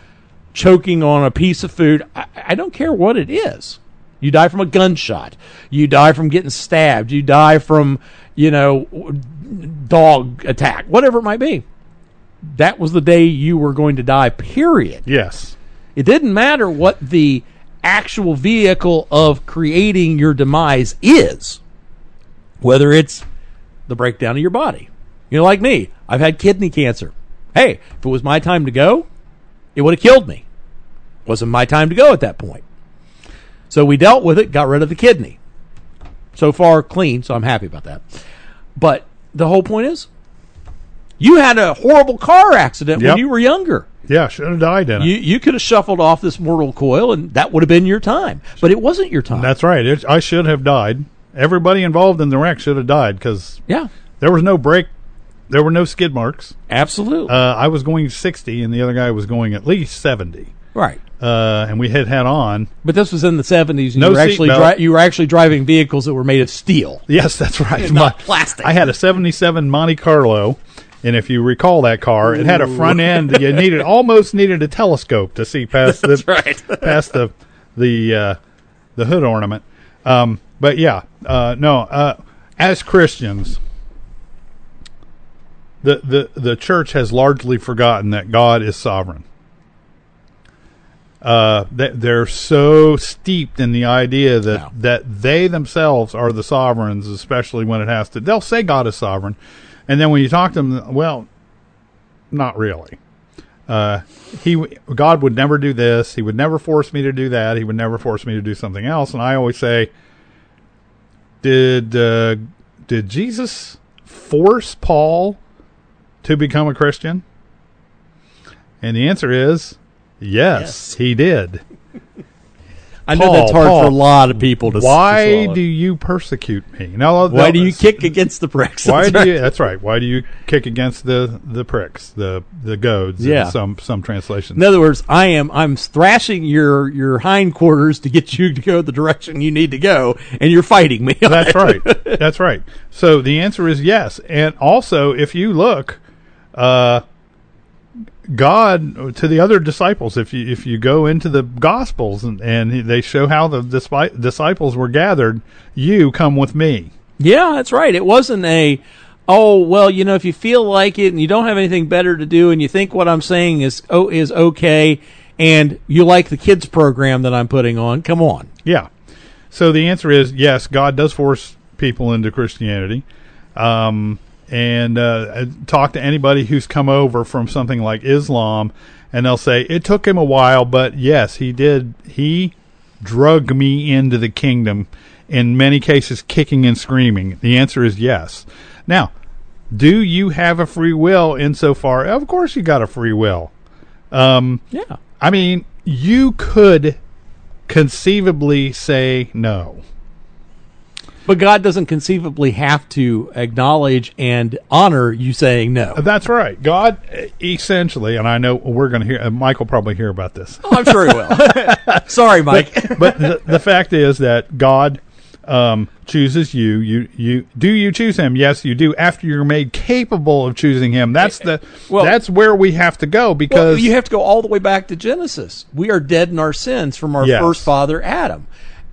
[SPEAKER 1] choking on a piece of food. I, I don't care what it is. You die from a gunshot. You die from getting stabbed. You die from, you know, dog attack, whatever it might be. That was the day you were going to die, period.
[SPEAKER 2] Yes.
[SPEAKER 1] It didn't matter what the actual vehicle of creating your demise is, whether it's the breakdown of your body. You know, like me, I've had kidney cancer. Hey, if it was my time to go, it would have killed me. Wasn't my time to go at that point. So we dealt with it, got rid of the kidney. So far, clean, so I'm happy about that. But the whole point is, you had a horrible car accident
[SPEAKER 2] Yep.
[SPEAKER 1] when you were younger.
[SPEAKER 2] Yeah, should have died in it.
[SPEAKER 1] You you could have shuffled off this mortal coil, and that would have been your time. But it wasn't your time.
[SPEAKER 2] That's right. It, I should have died. Everybody involved in the wreck should have died because
[SPEAKER 1] yeah,
[SPEAKER 2] there was no break. There were no skid marks.
[SPEAKER 1] absolutely
[SPEAKER 2] Uh, I was going 60, and the other guy was going at least 70.
[SPEAKER 1] Right.
[SPEAKER 2] Uh, and we hit head on.
[SPEAKER 1] But this was in the seventies.
[SPEAKER 2] No
[SPEAKER 1] you were actually dri- you were actually driving vehicles that were made of steel.
[SPEAKER 2] Yes, that's right.
[SPEAKER 1] Not plastic.
[SPEAKER 2] I had a 77 Monte Carlo, and if you recall that car, it had a front end. You needed almost needed a telescope to see past the
[SPEAKER 1] right.
[SPEAKER 2] past the the uh, the hood ornament. Um, but yeah, uh, no. Uh, as Christians, the, the the church has largely forgotten that God is sovereign. Uh, that they're so steeped in the idea that
[SPEAKER 1] Yeah.
[SPEAKER 2] that they themselves are the sovereigns, especially when it has to. They'll say God is sovereign, and then when you talk to them, well, not really. Uh, he God would never do this. He would never force me to do that. He would never force me to do something else. And I always say, did uh, did Jesus force Paul to become a Christian? And the answer is yes,
[SPEAKER 1] Yes.
[SPEAKER 2] he did.
[SPEAKER 1] I know
[SPEAKER 2] Paul,
[SPEAKER 1] that's hard
[SPEAKER 2] Paul,
[SPEAKER 1] for a lot of people to.
[SPEAKER 2] Why
[SPEAKER 1] to
[SPEAKER 2] do you persecute me? Now,
[SPEAKER 1] why do you kick against the pricks?
[SPEAKER 2] Why
[SPEAKER 1] That's
[SPEAKER 2] do
[SPEAKER 1] right.
[SPEAKER 2] you? That's right. Why do you kick against the the pricks, the the goads? in
[SPEAKER 1] Yeah.
[SPEAKER 2] some some translations.
[SPEAKER 1] In other words, I am I'm thrashing your your hindquarters to get you to go the direction you need to go, and you're fighting me.
[SPEAKER 2] That's right. That's right. So the answer is yes. And also, if you look, uh, God to the other disciples. If you if you go into the Gospels and, and they show how the dispi- disciples were gathered, you come with me.
[SPEAKER 1] Yeah, that's right. It wasn't a, oh well, you know, if you feel like it and you don't have anything better to do, and you think what I'm saying is oh is okay, and you like the kids program that I'm putting on, come on.
[SPEAKER 2] Yeah. So the answer is yes. God does force people into Christianity. Um, and uh, talk to anybody who's come over from something like Islam, and they'll say it took him a while, but yes, he did. He drug me into the kingdom. In many cases, kicking and screaming. The answer is yes. Now, do you have a free will insofar? Of course, you got a free will. Um,
[SPEAKER 1] Yeah.
[SPEAKER 2] I mean, you could conceivably say no.
[SPEAKER 1] But God doesn't conceivably have to acknowledge and honor you saying no.
[SPEAKER 2] That's right. God, uh, essentially, and I know we're going to hear. Uh, Mike will probably hear about this.
[SPEAKER 1] Oh, I'm sure he will. Sorry, Mike.
[SPEAKER 2] but the, the fact is that God um, chooses you. You you do you choose Him? Yes, you do. After you're made capable of choosing Him, that's the
[SPEAKER 1] Well-
[SPEAKER 2] that's where we have to go
[SPEAKER 1] Well,
[SPEAKER 2] because
[SPEAKER 1] you have to go all the way back to Genesis. We are dead in our sins from our
[SPEAKER 2] Yes.
[SPEAKER 1] first father Adam,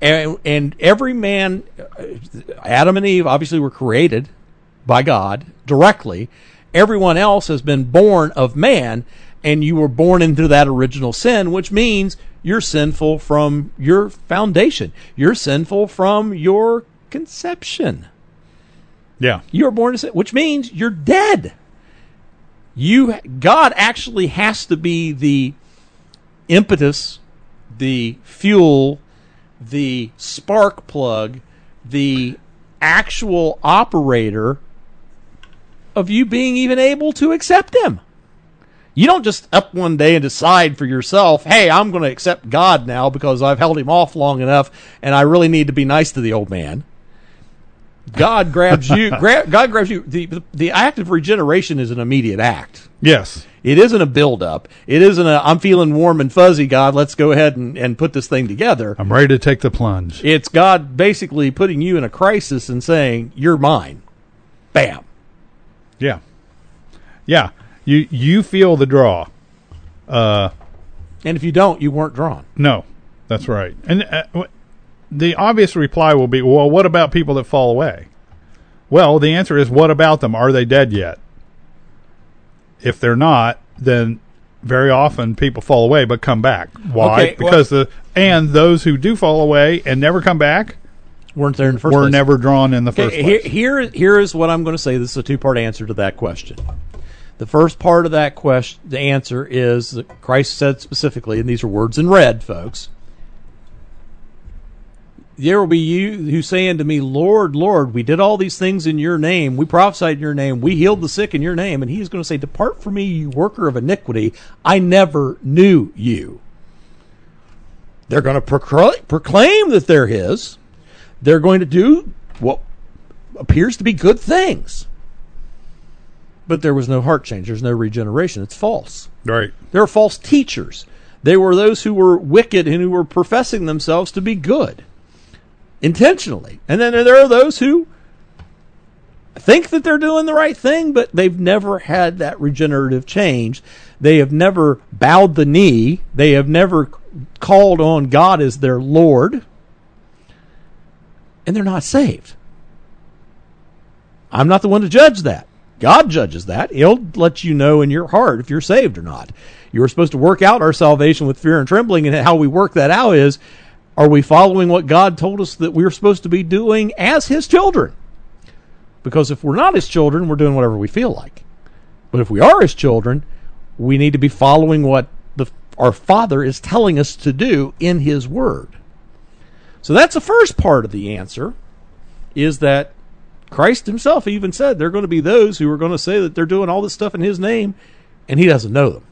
[SPEAKER 1] and and every man, uh, Adam and Eve, obviously were created by God directly. Everyone else has been born of man, and you were born into that original sin, which means you're sinful from your foundation. You're sinful from your conception.
[SPEAKER 2] yeah
[SPEAKER 1] You were born to sin, which means you're dead. You God actually has to be the impetus, the fuel, the spark plug, the actual operator of you being even able to accept him. You don't just up one day and decide for yourself, hey, I'm going to accept God now because I've held him off long enough and I really need to be nice to the old man. God grabs you. Gra- God grabs you. The, the act of regeneration is an immediate act.
[SPEAKER 2] yes
[SPEAKER 1] It isn't a build up. It isn't a I'm feeling warm and fuzzy, God, let's go ahead and, and put this thing together.
[SPEAKER 2] I'm ready to take the plunge.
[SPEAKER 1] It's God basically putting you in a crisis and saying, You're mine. Bam.
[SPEAKER 2] Yeah, yeah. You you feel the draw. Uh,
[SPEAKER 1] And if you don't, you weren't drawn.
[SPEAKER 2] no, that's right. And uh, the obvious reply will be, well, what about people that fall away? Well, the answer is, what about them? Are they dead yet? If they're not, then very often people fall away but come back. Why?
[SPEAKER 1] Okay, well-
[SPEAKER 2] because the and those who do fall away and never come back
[SPEAKER 1] Weren't there in the first
[SPEAKER 2] were
[SPEAKER 1] place.
[SPEAKER 2] never drawn in the first
[SPEAKER 1] Okay, here,
[SPEAKER 2] place.
[SPEAKER 1] here, here is what I'm going to say. This is a two part answer to that question. The first part of that question, the answer is that Christ said specifically, and these are words in red, folks. There will be you who say unto me, Lord, Lord, we did all these things in your name. We prophesied in your name. We healed the sick in your name. And he's going to say, Depart from me, you worker of iniquity. I never knew you. They're going to proclaim that they're his. They're going to do what appears to be good things. But there was no heart change. There's no regeneration. It's false.
[SPEAKER 2] Right.
[SPEAKER 1] There are false teachers. They were those who were wicked and who were professing themselves to be good intentionally. And then there are those who think that they're doing the right thing, but they've never had that regenerative change. They have never bowed the knee. They have never called on God as their Lord. And they're not saved. I'm not the one to judge that. God judges that. He'll let you know in your heart if you're saved or not. You're supposed to work out our salvation with fear and trembling, and how we work that out is are we following what God told us that we're supposed to be doing as His children? Because if we're not His children, we're doing whatever we feel like. But if we are His children, we need to be following what the, our Father is telling us to do in His Word. So that's the first part of the answer, is that Christ himself even said there are going to be those who are going to say that they're doing all this stuff in his name and he doesn't know them.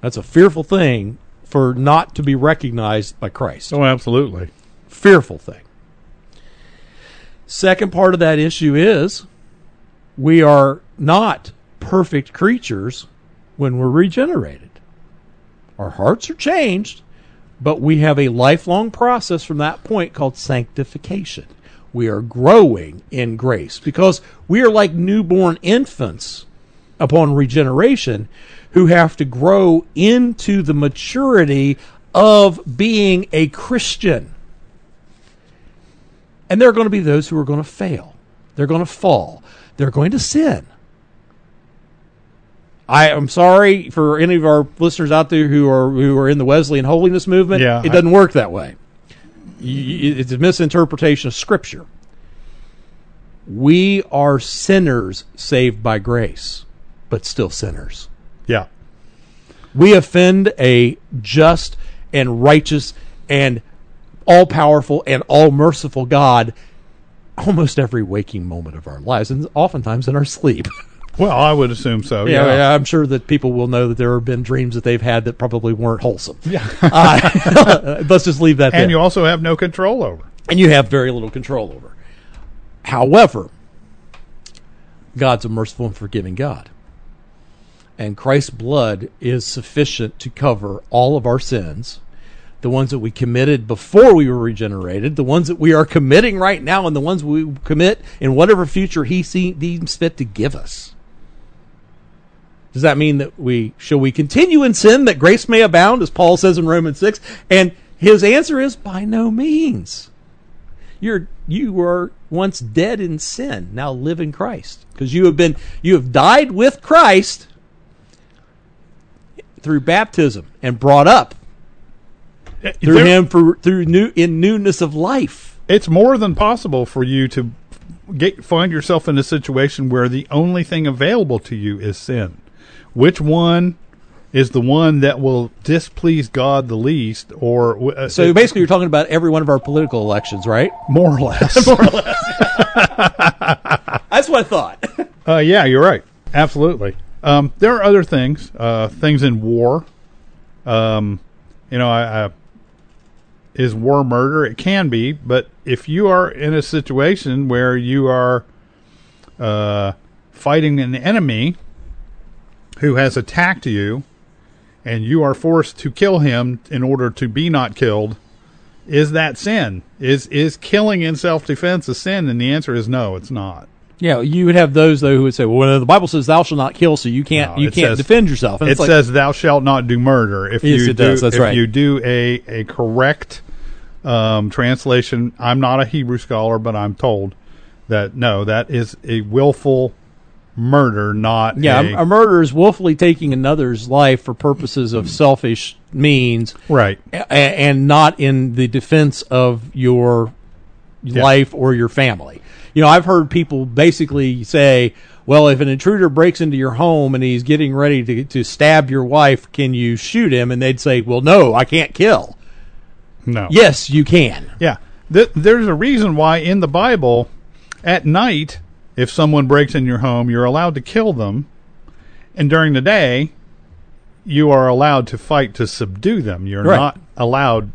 [SPEAKER 1] That's a fearful thing for not to be recognized by Christ.
[SPEAKER 2] Oh, absolutely.
[SPEAKER 1] Fearful thing. Second part of that issue is we are not perfect creatures when we're regenerated. Our hearts are changed, but we have a lifelong process from that point called sanctification. We are growing in grace because we are like newborn infants upon regeneration who have to grow into the maturity of being a Christian. And there are going to be those who are going to fail. They're going to fall. They're going to sin. I am sorry for any of our listeners out there who are who are in the Wesleyan holiness movement.
[SPEAKER 2] Yeah,
[SPEAKER 1] it doesn't work that way. It's a misinterpretation of Scripture. We are sinners saved by grace, but still sinners. We offend a just and righteous and all powerful and all merciful God almost every waking moment of our lives, and oftentimes in our sleep.
[SPEAKER 2] Well, I would assume so.
[SPEAKER 1] Yeah,
[SPEAKER 2] Yeah.
[SPEAKER 1] yeah, I'm sure that people will know that there have been dreams that they've had that probably weren't wholesome.
[SPEAKER 2] Yeah.
[SPEAKER 1] Uh, let's just leave that
[SPEAKER 2] and
[SPEAKER 1] there.
[SPEAKER 2] you also have no control over.
[SPEAKER 1] and you have very little control over. However, God's a merciful and forgiving God. And Christ's blood is sufficient to cover all of our sins, the ones that we committed before we were regenerated, the ones that we are committing right now, and the ones we commit in whatever future He deems fit to give us. Does that mean that we shall we continue in sin that grace may abound, as Paul says in Romans six? And his answer is by no means. You're you were once dead in sin, now live in Christ. Because you have been you have died with Christ through baptism and brought up through
[SPEAKER 2] There-
[SPEAKER 1] him for through new in newness of life.
[SPEAKER 2] It's more than possible for you to get find yourself in a situation where the only thing available to you is sin. Which one is the one that will displease God the least, or uh,
[SPEAKER 1] So basically, you're talking about every one of our political elections, right?
[SPEAKER 2] more or less?
[SPEAKER 1] That's what I thought.
[SPEAKER 2] Uh, yeah, you're right. Absolutely. Um, there are other things, uh, things in war. Um, you know, I, I, is war murder? It can be, but if you are in a situation where you are uh, fighting an enemy who has attacked you, and you are forced to kill him in order to be not killed, is that sin? Is is killing in self defense a sin? And the answer is no, it's not.
[SPEAKER 1] Yeah, you would have those though who would say, "Well, the Bible says thou shalt not kill, so you can't
[SPEAKER 2] No,
[SPEAKER 1] you can't
[SPEAKER 2] says-
[SPEAKER 1] defend yourself." And
[SPEAKER 2] it
[SPEAKER 1] like,
[SPEAKER 2] says thou shalt not do murder if
[SPEAKER 1] Yes,
[SPEAKER 2] you do
[SPEAKER 1] does.
[SPEAKER 2] If
[SPEAKER 1] right.
[SPEAKER 2] you do a a correct um, translation i'm not a hebrew scholar but i'm told that no that is a willful murder not
[SPEAKER 1] yeah,
[SPEAKER 2] a,
[SPEAKER 1] a murder is willfully taking another's life for purposes of selfish means,
[SPEAKER 2] right
[SPEAKER 1] a- and not in the defense of your life or your family. You know, I've heard people basically say, "Well, if an intruder breaks into your home and he's getting ready to to stab your wife, can you shoot him?" And they'd say, "Well, no, I can't kill."
[SPEAKER 2] no
[SPEAKER 1] Yes, you can.
[SPEAKER 2] yeah Th- there's a reason why in the bible at night if someone breaks in your home you're allowed to kill them and during the day you are allowed to fight to subdue them you're
[SPEAKER 1] Right.
[SPEAKER 2] not allowed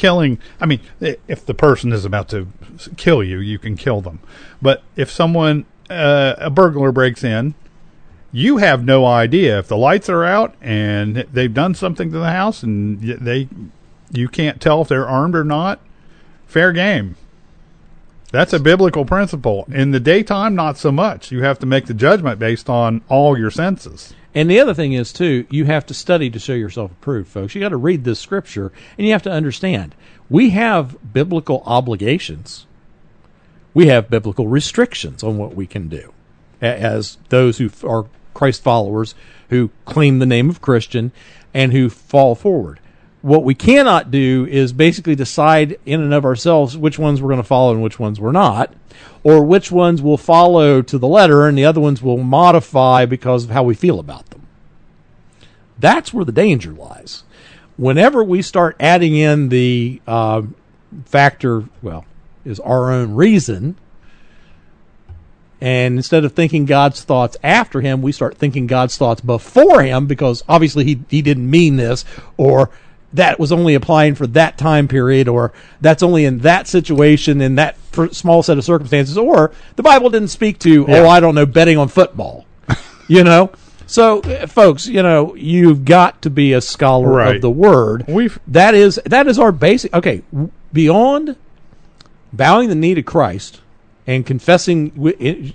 [SPEAKER 2] killing i mean if the person is about to kill you you can kill them. But if someone uh, a burglar breaks in you have no idea. If the lights are out and they've done something to the house and they you can't tell if they're armed or not fair game. That's a biblical principle. In the daytime not so much. You have to make the judgment based on all your senses
[SPEAKER 1] And the other thing is too, you have to study to show yourself approved, folks. You got to read this scripture, and you have to understand we have biblical obligations. We have biblical restrictions on what we can do as those who are Christ followers who claim the name of Christian and who fall forward. What we cannot do is basically decide in and of ourselves which ones we're going to follow and which ones we're not, or which ones we'll follow to the letter and the other ones we'll modify because of how we feel about them. That's where the danger lies. Whenever we start adding in the uh, factor, well, is our own reason, and instead of thinking God's thoughts after him, we start thinking God's thoughts before him because obviously he, he didn't mean this, or that was only applying for that time period, or that's only in that situation in that small set of circumstances, or the Bible didn't speak to, oh, I don't know, betting on football. you know? So, uh, folks, you know, you've got to be a scholar
[SPEAKER 2] Right.
[SPEAKER 1] of the word.
[SPEAKER 2] We've-
[SPEAKER 1] that is that is our basic. Okay, beyond bowing the knee to Christ and confessing,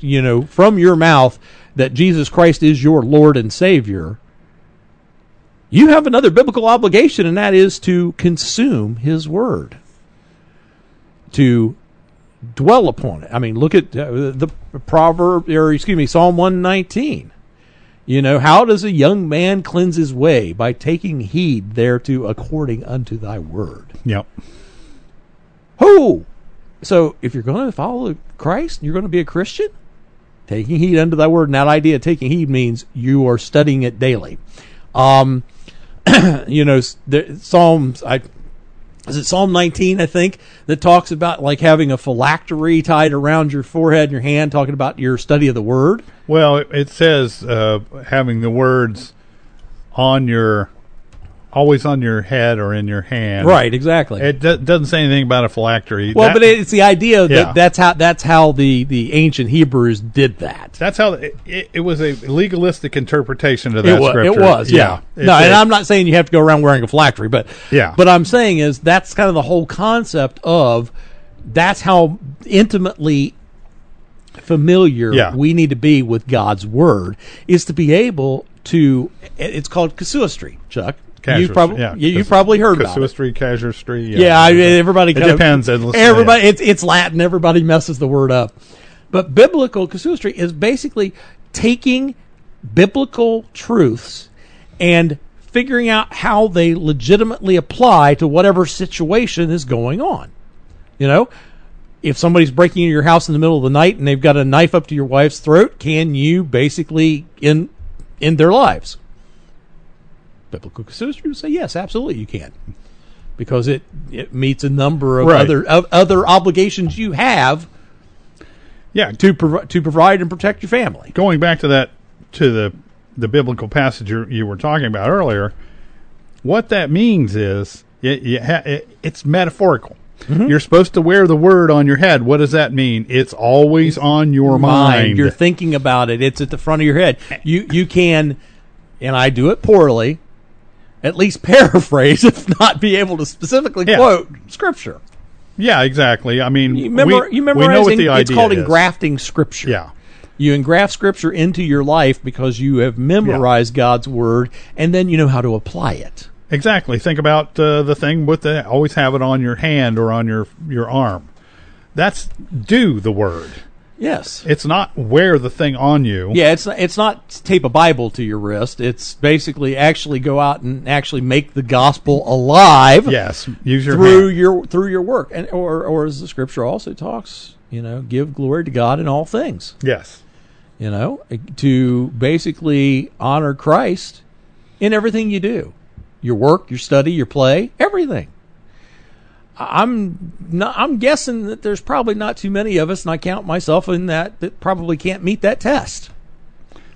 [SPEAKER 1] you know, from your mouth that Jesus Christ is your Lord and Savior, you have another biblical obligation, and that is to consume His Word, to dwell upon it. I mean, look at uh, the proverb, or excuse me, Psalm one nineteen. You know, how does a young man cleanse his way? By taking heed thereto according unto thy word.
[SPEAKER 2] Yep.
[SPEAKER 1] Who? So if you're going to follow Christ, you're going to be a Christian, taking heed unto thy word. And that idea of taking heed means you are studying it daily. Um, you know, the, Psalms, I, is it Psalm 19, I think, that talks about like having a phylactery tied around your forehead and your hand, talking about your study of the word.
[SPEAKER 2] Well, it, says uh, having the words on your, always on your head or in your hand.
[SPEAKER 1] Right, exactly.
[SPEAKER 2] It do- doesn't say anything about a phylactery.
[SPEAKER 1] well,
[SPEAKER 2] That-
[SPEAKER 1] but it's the idea that
[SPEAKER 2] Yeah.
[SPEAKER 1] that's how that's how the, the ancient Hebrews did that.
[SPEAKER 2] that's how it, it, it was a legalistic interpretation of that
[SPEAKER 1] It was,
[SPEAKER 2] scripture.
[SPEAKER 1] it was, yeah.
[SPEAKER 2] It's
[SPEAKER 1] No, and I'm not saying you have to go around wearing a phylactery, but
[SPEAKER 2] Yeah.
[SPEAKER 1] But I'm saying is that's kind of the whole concept of that's how intimately familiar
[SPEAKER 2] Yeah.
[SPEAKER 1] we need to be with God's word is to be able to. It's called casuistry, Chuck. You probably
[SPEAKER 2] yeah.
[SPEAKER 1] you, you probably heard about it.
[SPEAKER 2] Casuistry, casuistry.
[SPEAKER 1] Yeah, I, everybody.
[SPEAKER 2] It
[SPEAKER 1] of-
[SPEAKER 2] depends, and
[SPEAKER 1] Everybody,
[SPEAKER 2] yeah.
[SPEAKER 1] it's it's Latin. Everybody messes the word up. But biblical casuistry is basically taking biblical truths and figuring out how they legitimately apply to whatever situation is going on. You know, if somebody's breaking into your house in the middle of the night and they've got a knife up to your wife's throat, can you basically end end their lives? Biblical casuistry would say yes, absolutely you can, because it it meets a number of
[SPEAKER 2] Right.
[SPEAKER 1] other of other obligations you have
[SPEAKER 2] yeah.
[SPEAKER 1] to to provide and protect your family.
[SPEAKER 2] Going back to that to the the biblical passage you, you were talking about earlier, what that means is it, ha- it, it's metaphorical.
[SPEAKER 1] Mm-hmm.
[SPEAKER 2] You're supposed to wear the word on your head. What does that mean? It's always on your mind.
[SPEAKER 1] You're thinking about it. It's at the front of your head. You you can, and I do it poorly. At least paraphrase, if not be able to specifically
[SPEAKER 2] Yeah.
[SPEAKER 1] quote scripture.
[SPEAKER 2] yeah, exactly. I mean,
[SPEAKER 1] You remember,
[SPEAKER 2] we,
[SPEAKER 1] you memorize.
[SPEAKER 2] know what the
[SPEAKER 1] it's called
[SPEAKER 2] is.
[SPEAKER 1] engrafting scripture.
[SPEAKER 2] Yeah.
[SPEAKER 1] You engraft scripture into your life because you have memorized God's word, and then you know how to apply it.
[SPEAKER 2] Exactly. Think about uh, the thing with the always have it on your hand or on your your arm. That's do the word.
[SPEAKER 1] Yes.
[SPEAKER 2] It's not wear the thing on you.
[SPEAKER 1] Yeah, it's it's not tape a Bible to your wrist. It's basically actually go out and actually make the gospel alive.
[SPEAKER 2] Yes. Use your
[SPEAKER 1] through
[SPEAKER 2] hand.
[SPEAKER 1] your through your work, and or or as the scripture also talks, you know, give glory to God in all things.
[SPEAKER 2] Yes.
[SPEAKER 1] You know, to basically honor Christ in everything you do, your work, your study, your play, everything. I'm not, I'm guessing that there's probably not too many of us, and I count myself in that that probably can't meet that test.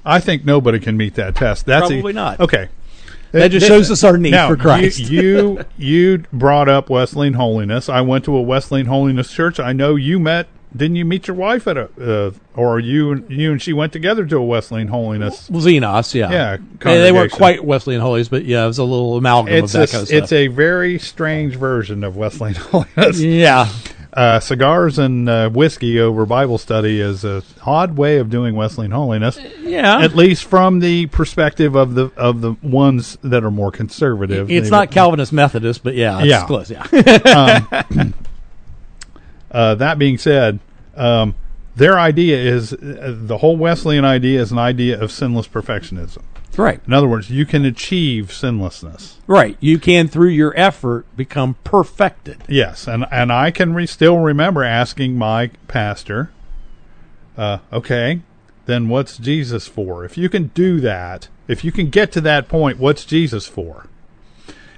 [SPEAKER 2] I think nobody can meet that test. That's
[SPEAKER 1] Probably
[SPEAKER 2] a,
[SPEAKER 1] not.
[SPEAKER 2] Okay.
[SPEAKER 1] That just
[SPEAKER 2] This-
[SPEAKER 1] shows us our need
[SPEAKER 2] now,
[SPEAKER 1] for Christ.
[SPEAKER 2] You, you you brought up Wesleyan holiness. I went to a Wesleyan holiness church. I know you met. Didn't you meet your wife at a uh, or you you and she went together to a Wesleyan holiness?
[SPEAKER 1] Xenos, yeah,
[SPEAKER 2] Yeah,
[SPEAKER 1] They- they weren't quite Wesleyan holies, but yeah, it was a little amalgam
[SPEAKER 2] It's
[SPEAKER 1] of
[SPEAKER 2] a,
[SPEAKER 1] that kind of stuff.
[SPEAKER 2] it's a very strange version of Wesleyan holiness.
[SPEAKER 1] yeah,
[SPEAKER 2] Uh, cigars and uh, whiskey over Bible study is a odd way of doing Wesleyan holiness.
[SPEAKER 1] yeah.
[SPEAKER 2] At least from the perspective of the of the ones that are more conservative.
[SPEAKER 1] it's
[SPEAKER 2] They-
[SPEAKER 1] not Calvinist Methodist, but yeah, it's
[SPEAKER 2] Yeah.
[SPEAKER 1] close. Yeah,
[SPEAKER 2] Uh, that being said, um, their idea is uh, the whole Wesleyan idea is an idea of sinless perfectionism.
[SPEAKER 1] right,
[SPEAKER 2] In other words, you can achieve sinlessness.
[SPEAKER 1] right. You can through your effort become perfected.
[SPEAKER 2] Yes, and and I can re- still remember asking my pastor, uh, "Okay, then what's Jesus for? If you can do that, if you can get to that point, what's Jesus for?"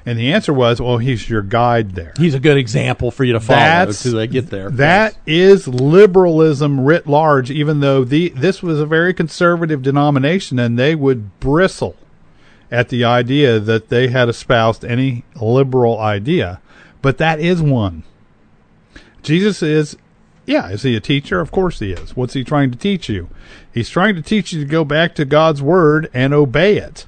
[SPEAKER 2] And the answer was, "Well, he's your guide there."
[SPEAKER 1] He's a good example for you to follow
[SPEAKER 2] That's-
[SPEAKER 1] they get there.
[SPEAKER 2] That is liberalism writ large, even though the this was a very conservative denomination and they would bristle at the idea that they had espoused any liberal idea. But that is one. Jesus is yeah, is he a teacher? Of course he is. What's he trying to teach you? He's trying to teach you to go back to God's word and obey it.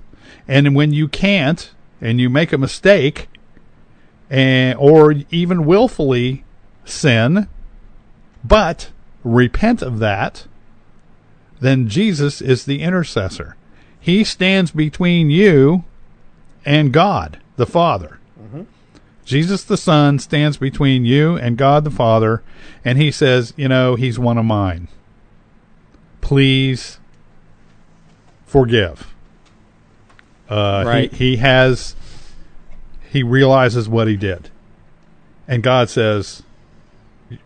[SPEAKER 2] And when you can't and you make a mistake and or even willfully sin, but repent of that, then Jesus is the intercessor. He stands between you and God the Father. Mm-hmm. Jesus the Son stands between you and God the Father, and he says, You know, he's one of mine. Please forgive. Uh,
[SPEAKER 1] Right.
[SPEAKER 2] he, he has, he realizes what he did. And God says,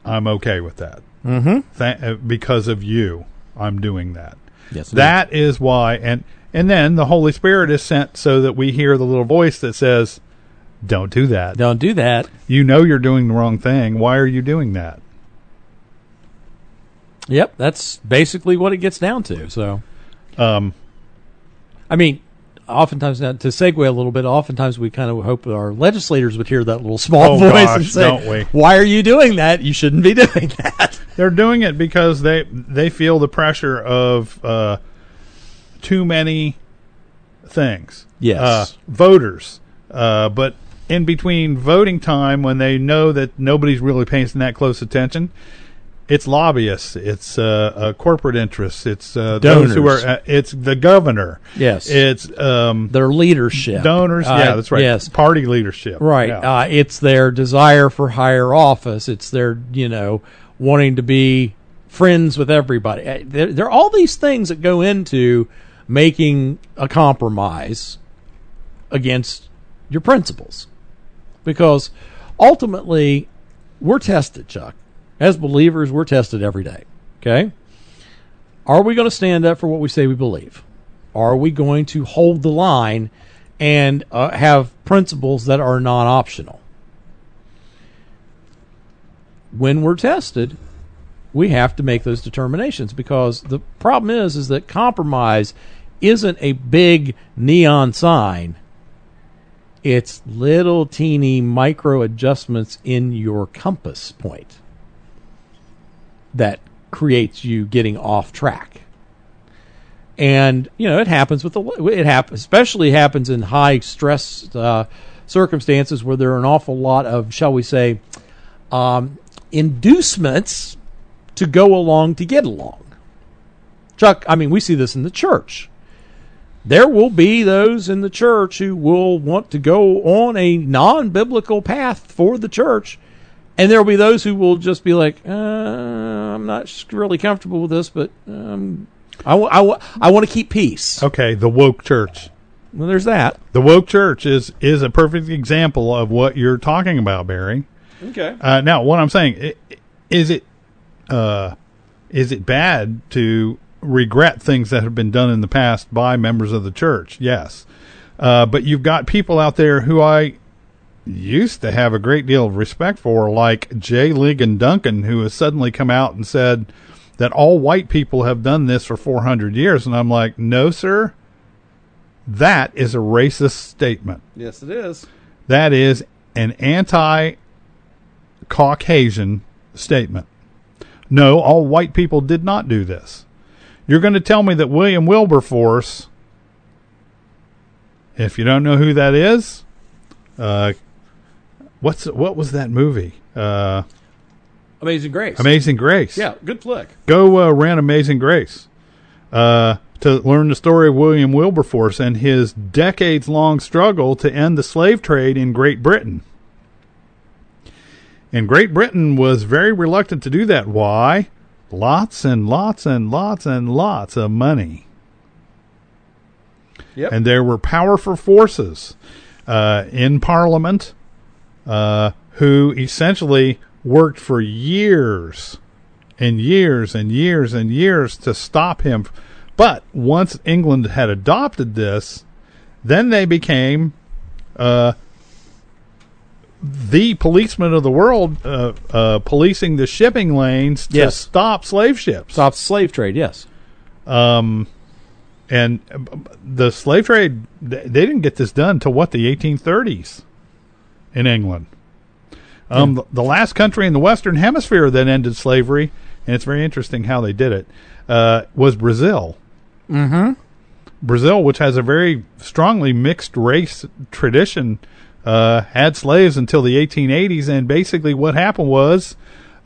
[SPEAKER 2] I'm okay with that.
[SPEAKER 1] Mm-hmm.
[SPEAKER 2] Th- uh, because of you, I'm doing that.
[SPEAKER 1] Yes.
[SPEAKER 2] That is why, and and then the Holy Spirit is sent so that we hear the little voice that says, "Don't do that.
[SPEAKER 1] don't do that.
[SPEAKER 2] You know you're doing the wrong thing. Why are you doing that?"
[SPEAKER 1] Yep. That's basically what it gets down to. So,
[SPEAKER 2] Um,
[SPEAKER 1] I mean, oftentimes now, to segue a little bit, oftentimes we kind of hope our legislators would hear that little small
[SPEAKER 2] Oh,
[SPEAKER 1] voice
[SPEAKER 2] gosh,
[SPEAKER 1] and say? "Why are you doing that? You shouldn't be doing that."
[SPEAKER 2] they're doing it because they they feel the pressure of uh, too many things.
[SPEAKER 1] Yes.
[SPEAKER 2] uh, voters. Uh, but in between voting time, when they know that nobody's really paying that close attention, it's lobbyists, it's uh, uh, corporate interests, it's uh, those who are, uh, it's the governor,
[SPEAKER 1] Yes.
[SPEAKER 2] it's um,
[SPEAKER 1] Their leadership,
[SPEAKER 2] donors.
[SPEAKER 1] Uh,
[SPEAKER 2] yeah, that's right.
[SPEAKER 1] Yes.
[SPEAKER 2] party leadership.
[SPEAKER 1] Right.
[SPEAKER 2] Yeah.
[SPEAKER 1] Uh, it's their desire for higher office. It's their, you know, wanting to be friends with everybody. There, there are all these things that go into making a compromise against your principles. Because ultimately, we're tested, Chuck. As believers, we're tested every day. Okay? Are we going to stand up for what we say we believe? Are we going to hold the line and uh, have principles that are non optional? When we're tested, we have to make those determinations because the problem is is that compromise isn't a big neon sign. It's little teeny micro adjustments in your compass point that creates you getting off track. And you know it happens with the it happens especially happens in high stress uh, circumstances where there are an awful lot of shall we say um, inducements to go along to get along. Chuck, I mean we see this in the church. There will be those in the church who will want to go on a non-biblical path for the church and there will be those who will just be like, uh, I'm not really comfortable with this, but um, I, w- I, w- I want to keep peace.
[SPEAKER 2] Okay, the woke church.
[SPEAKER 1] Well, there's that.
[SPEAKER 2] The woke church is is a perfect example of what you're talking about, Barry.
[SPEAKER 1] Okay.
[SPEAKER 2] Uh, now, what I'm saying is it uh, is it bad to regret things that have been done in the past by members of the church? Yes, uh, but you've got people out there who I used to have a great deal of respect for, like J. Ligon Duncan, who has suddenly come out and said that all white people have done this for 400 years, and I'm like, no, sir. That is a racist statement.
[SPEAKER 1] Yes, it is.
[SPEAKER 2] That is an anti Caucasian statement. No, all white people did not do this. You're going to tell me that William Wilberforce, if you don't know who that is, uh, what's what was that movie? Uh,
[SPEAKER 1] Amazing Grace.
[SPEAKER 2] Amazing Grace.
[SPEAKER 1] Yeah, good flick.
[SPEAKER 2] Go uh, rent Amazing Grace uh, to learn the story of William Wilberforce and his decades long struggle to end the slave trade in Great Britain. And Great Britain was very reluctant to do that. Why? Lots and lots and lots and lots of money.
[SPEAKER 1] Yep.
[SPEAKER 2] And there were powerful forces uh, in Parliament uh, who essentially worked for years and years and years and years to stop him. But once England had adopted this, then they became uh, the policemen of the world, uh, uh, policing the shipping lanes to
[SPEAKER 1] Yes.
[SPEAKER 2] stop slave ships.
[SPEAKER 1] Stop slave trade, yes.
[SPEAKER 2] Um, and uh, the slave trade, they didn't get this done until what, the 1830s in England. Um, the, the last country in the Western Hemisphere that ended slavery, and it's very interesting how they did it, uh, was Brazil.
[SPEAKER 1] Mm-hmm.
[SPEAKER 2] Brazil, which has a very strongly mixed race tradition, uh, had slaves until the 1880s, and basically what happened was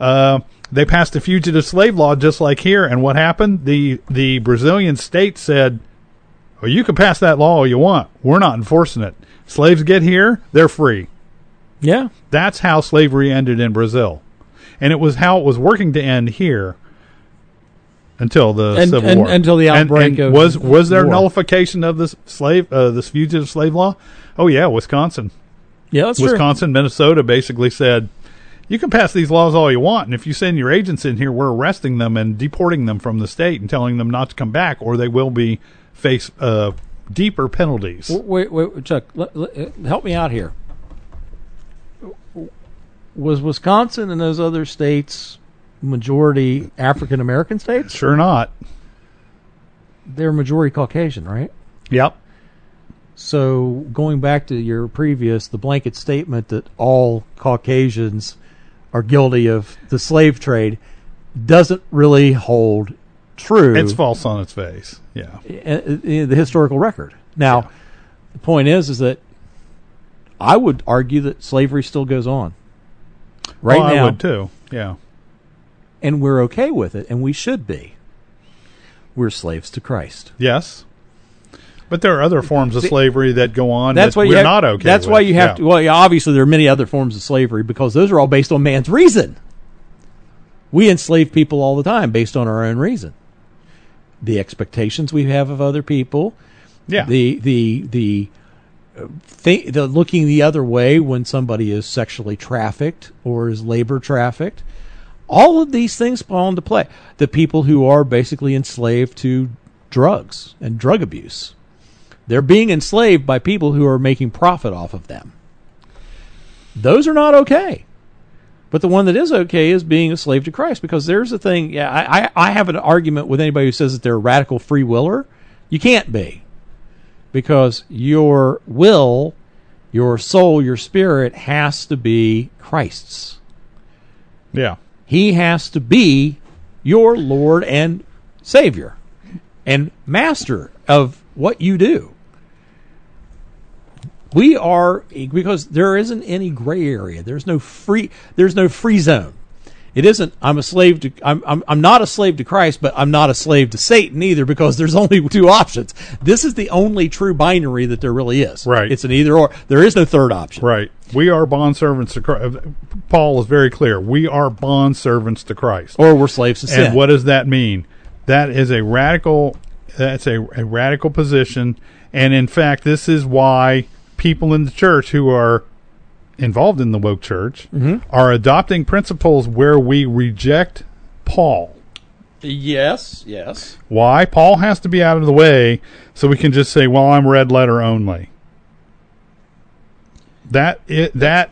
[SPEAKER 2] uh, They passed a fugitive slave law just like here, and what happened? The the Brazilian state said, "Well, you can pass that law all you want. We're not enforcing it. Slaves get here, they're free."
[SPEAKER 1] Yeah.
[SPEAKER 2] That's how slavery ended in Brazil, and it was how it was working to end here until the
[SPEAKER 1] And-
[SPEAKER 2] Civil
[SPEAKER 1] and-
[SPEAKER 2] War.
[SPEAKER 1] until the outbreak
[SPEAKER 2] and
[SPEAKER 1] of
[SPEAKER 2] was was there
[SPEAKER 1] war.
[SPEAKER 2] nullification of this slave uh, this fugitive slave law? Oh yeah, Wisconsin.
[SPEAKER 1] Yeah, that's true.
[SPEAKER 2] Wisconsin, Minnesota basically said, you can pass these laws all you want, and if you send your agents in here, we're arresting them and deporting them from the state and telling them not to come back, or they will be face uh, deeper penalties.
[SPEAKER 1] Wait, wait, Chuck, let, let- help me out here. Was Wisconsin and those other states majority African American states?
[SPEAKER 2] Sure not.
[SPEAKER 1] They're majority Caucasian, right?
[SPEAKER 2] Yep.
[SPEAKER 1] So going back to your previous, the blanket statement that all Caucasians are guilty of the slave trade doesn't really hold true.
[SPEAKER 2] It's false on its face. Yeah.
[SPEAKER 1] the historical record. Now, the point is, is that I would argue that slavery still goes on right oh,
[SPEAKER 2] Well,
[SPEAKER 1] now,
[SPEAKER 2] I would too. Yeah.
[SPEAKER 1] and we're okay with it, and we should be. We're slaves to Christ.
[SPEAKER 2] Yes. But there are other forms of slavery that go on
[SPEAKER 1] That's
[SPEAKER 2] that
[SPEAKER 1] why
[SPEAKER 2] we're
[SPEAKER 1] have,
[SPEAKER 2] not okay
[SPEAKER 1] That's
[SPEAKER 2] with.
[SPEAKER 1] why you have
[SPEAKER 2] Yeah.
[SPEAKER 1] to. Well, yeah, obviously there are many other forms of slavery because those are all based on man's reason. We enslave people all the time based on our own reason. The expectations we have of other people,
[SPEAKER 2] Yeah.
[SPEAKER 1] the the the thi- the looking the other way when somebody is sexually trafficked or is labor trafficked. All of these things fall into play. The people who are basically enslaved to drugs and drug abuse. They're being enslaved by people who are making profit off of them. Those are not okay. But the one that is okay is being a slave to Christ because there's a thing. Yeah, I, I have an argument with anybody who says that they're a radical free willer. You can't be because your will, your soul, your spirit has to be Christ's.
[SPEAKER 2] yeah.
[SPEAKER 1] He has to be your Lord and Savior and master of what you do. We are because there isn't any gray area. There's no free there's no free zone. It isn't I'm a slave to I'm I'm I'm not a slave to Christ, but I'm not a slave to Satan either because there's only two options. This is the only true binary that there really is.
[SPEAKER 2] Right.
[SPEAKER 1] It's an either or. There is no third option.
[SPEAKER 2] Right. We are bond servants to Christ. Uh, Paul is very clear. We are bond servants to Christ.
[SPEAKER 1] Or we're slaves to sin.
[SPEAKER 2] And what does that mean? That is a radical. That's a, a radical position, and in fact, this is why people in the church who are involved in the woke church are adopting principles where we reject Paul.
[SPEAKER 1] Yes, yes.
[SPEAKER 2] Why? Paul has to be out of the way so we can just say, "Well, I'm red letter only." That it, that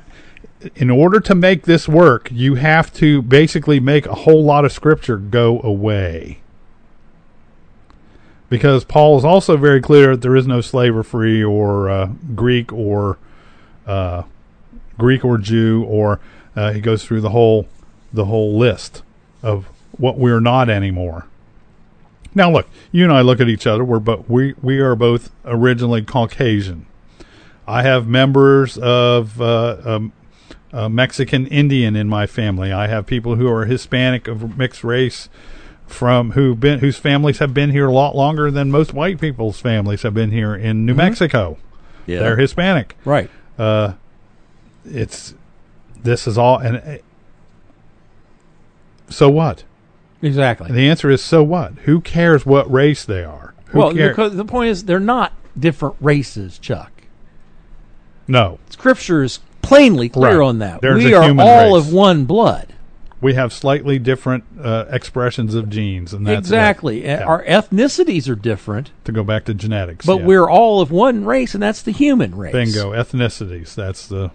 [SPEAKER 2] in order to make this work, you have to basically make a whole lot of scripture go away. Because Paul is also very clear that there is no slave or free or uh, Greek or uh, Greek or Jew or uh, he goes through the whole the whole list of what we're not anymore. Now, look, you and I look at each other. We're but we we are both originally Caucasian. I have members of uh, um, uh, Mexican Indian in my family. I have people who are Hispanic of mixed race from who been whose families have been here a lot longer than most white people's families have been here in New Mexico.
[SPEAKER 1] Yeah.
[SPEAKER 2] They're Hispanic.
[SPEAKER 1] right.
[SPEAKER 2] Uh, it's this is all and uh, so what?
[SPEAKER 1] Exactly.
[SPEAKER 2] And the answer is so what? Who cares what race they are? Who
[SPEAKER 1] well,
[SPEAKER 2] cares?
[SPEAKER 1] because the point is, they're not different races, Chuck.
[SPEAKER 2] no,
[SPEAKER 1] Scripture is plainly clear
[SPEAKER 2] Right.
[SPEAKER 1] on that.
[SPEAKER 2] There's
[SPEAKER 1] we are all
[SPEAKER 2] race.
[SPEAKER 1] of one blood.
[SPEAKER 2] we have slightly different uh, expressions of genes, and that's
[SPEAKER 1] exactly.
[SPEAKER 2] Yeah.
[SPEAKER 1] Our ethnicities are different,
[SPEAKER 2] to go back to genetics.
[SPEAKER 1] but
[SPEAKER 2] yeah.
[SPEAKER 1] we're all of one race, and that's the human race.
[SPEAKER 2] bingo ethnicities. That's the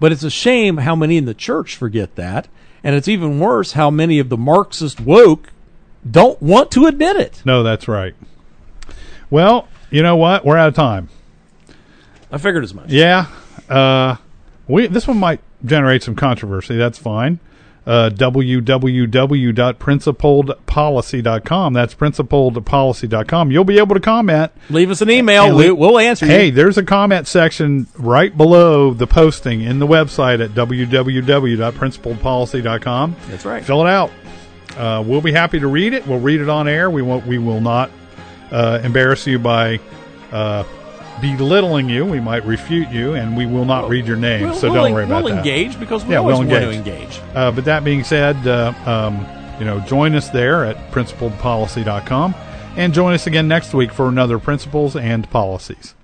[SPEAKER 1] But it's a shame how many in the church forget that, and it's even worse how many of the Marxist woke don't want to admit it.
[SPEAKER 2] no. That's right. Well, you know what? We're out of time.
[SPEAKER 1] I figured as much.
[SPEAKER 2] Yeah. Uh, we this one might generate some controversy. That's fine. Uh, www.principledpolicy.com. That's principledpolicy.com. You'll be able to comment.
[SPEAKER 1] Leave us an email. We, we'll answer you.
[SPEAKER 2] Hey, there's a comment section right below the posting in the website at www.principledpolicy.com.
[SPEAKER 1] That's right.
[SPEAKER 2] Fill it out. Uh, we'll be happy to read it. We'll read it on air. We won't. We will not uh, embarrass you by uh, belittling you. We might refute you, and we will not read your name.
[SPEAKER 1] We'll,
[SPEAKER 2] so
[SPEAKER 1] we'll
[SPEAKER 2] don't
[SPEAKER 1] en-
[SPEAKER 2] worry about that.
[SPEAKER 1] we'll engage because we
[SPEAKER 2] Yeah,
[SPEAKER 1] always
[SPEAKER 2] we'll
[SPEAKER 1] want to
[SPEAKER 2] engage.
[SPEAKER 1] engage.
[SPEAKER 2] Uh, but that being said, uh, um, you know, join us there at principledpolicy.com and join us again next week for another Principles and Policies.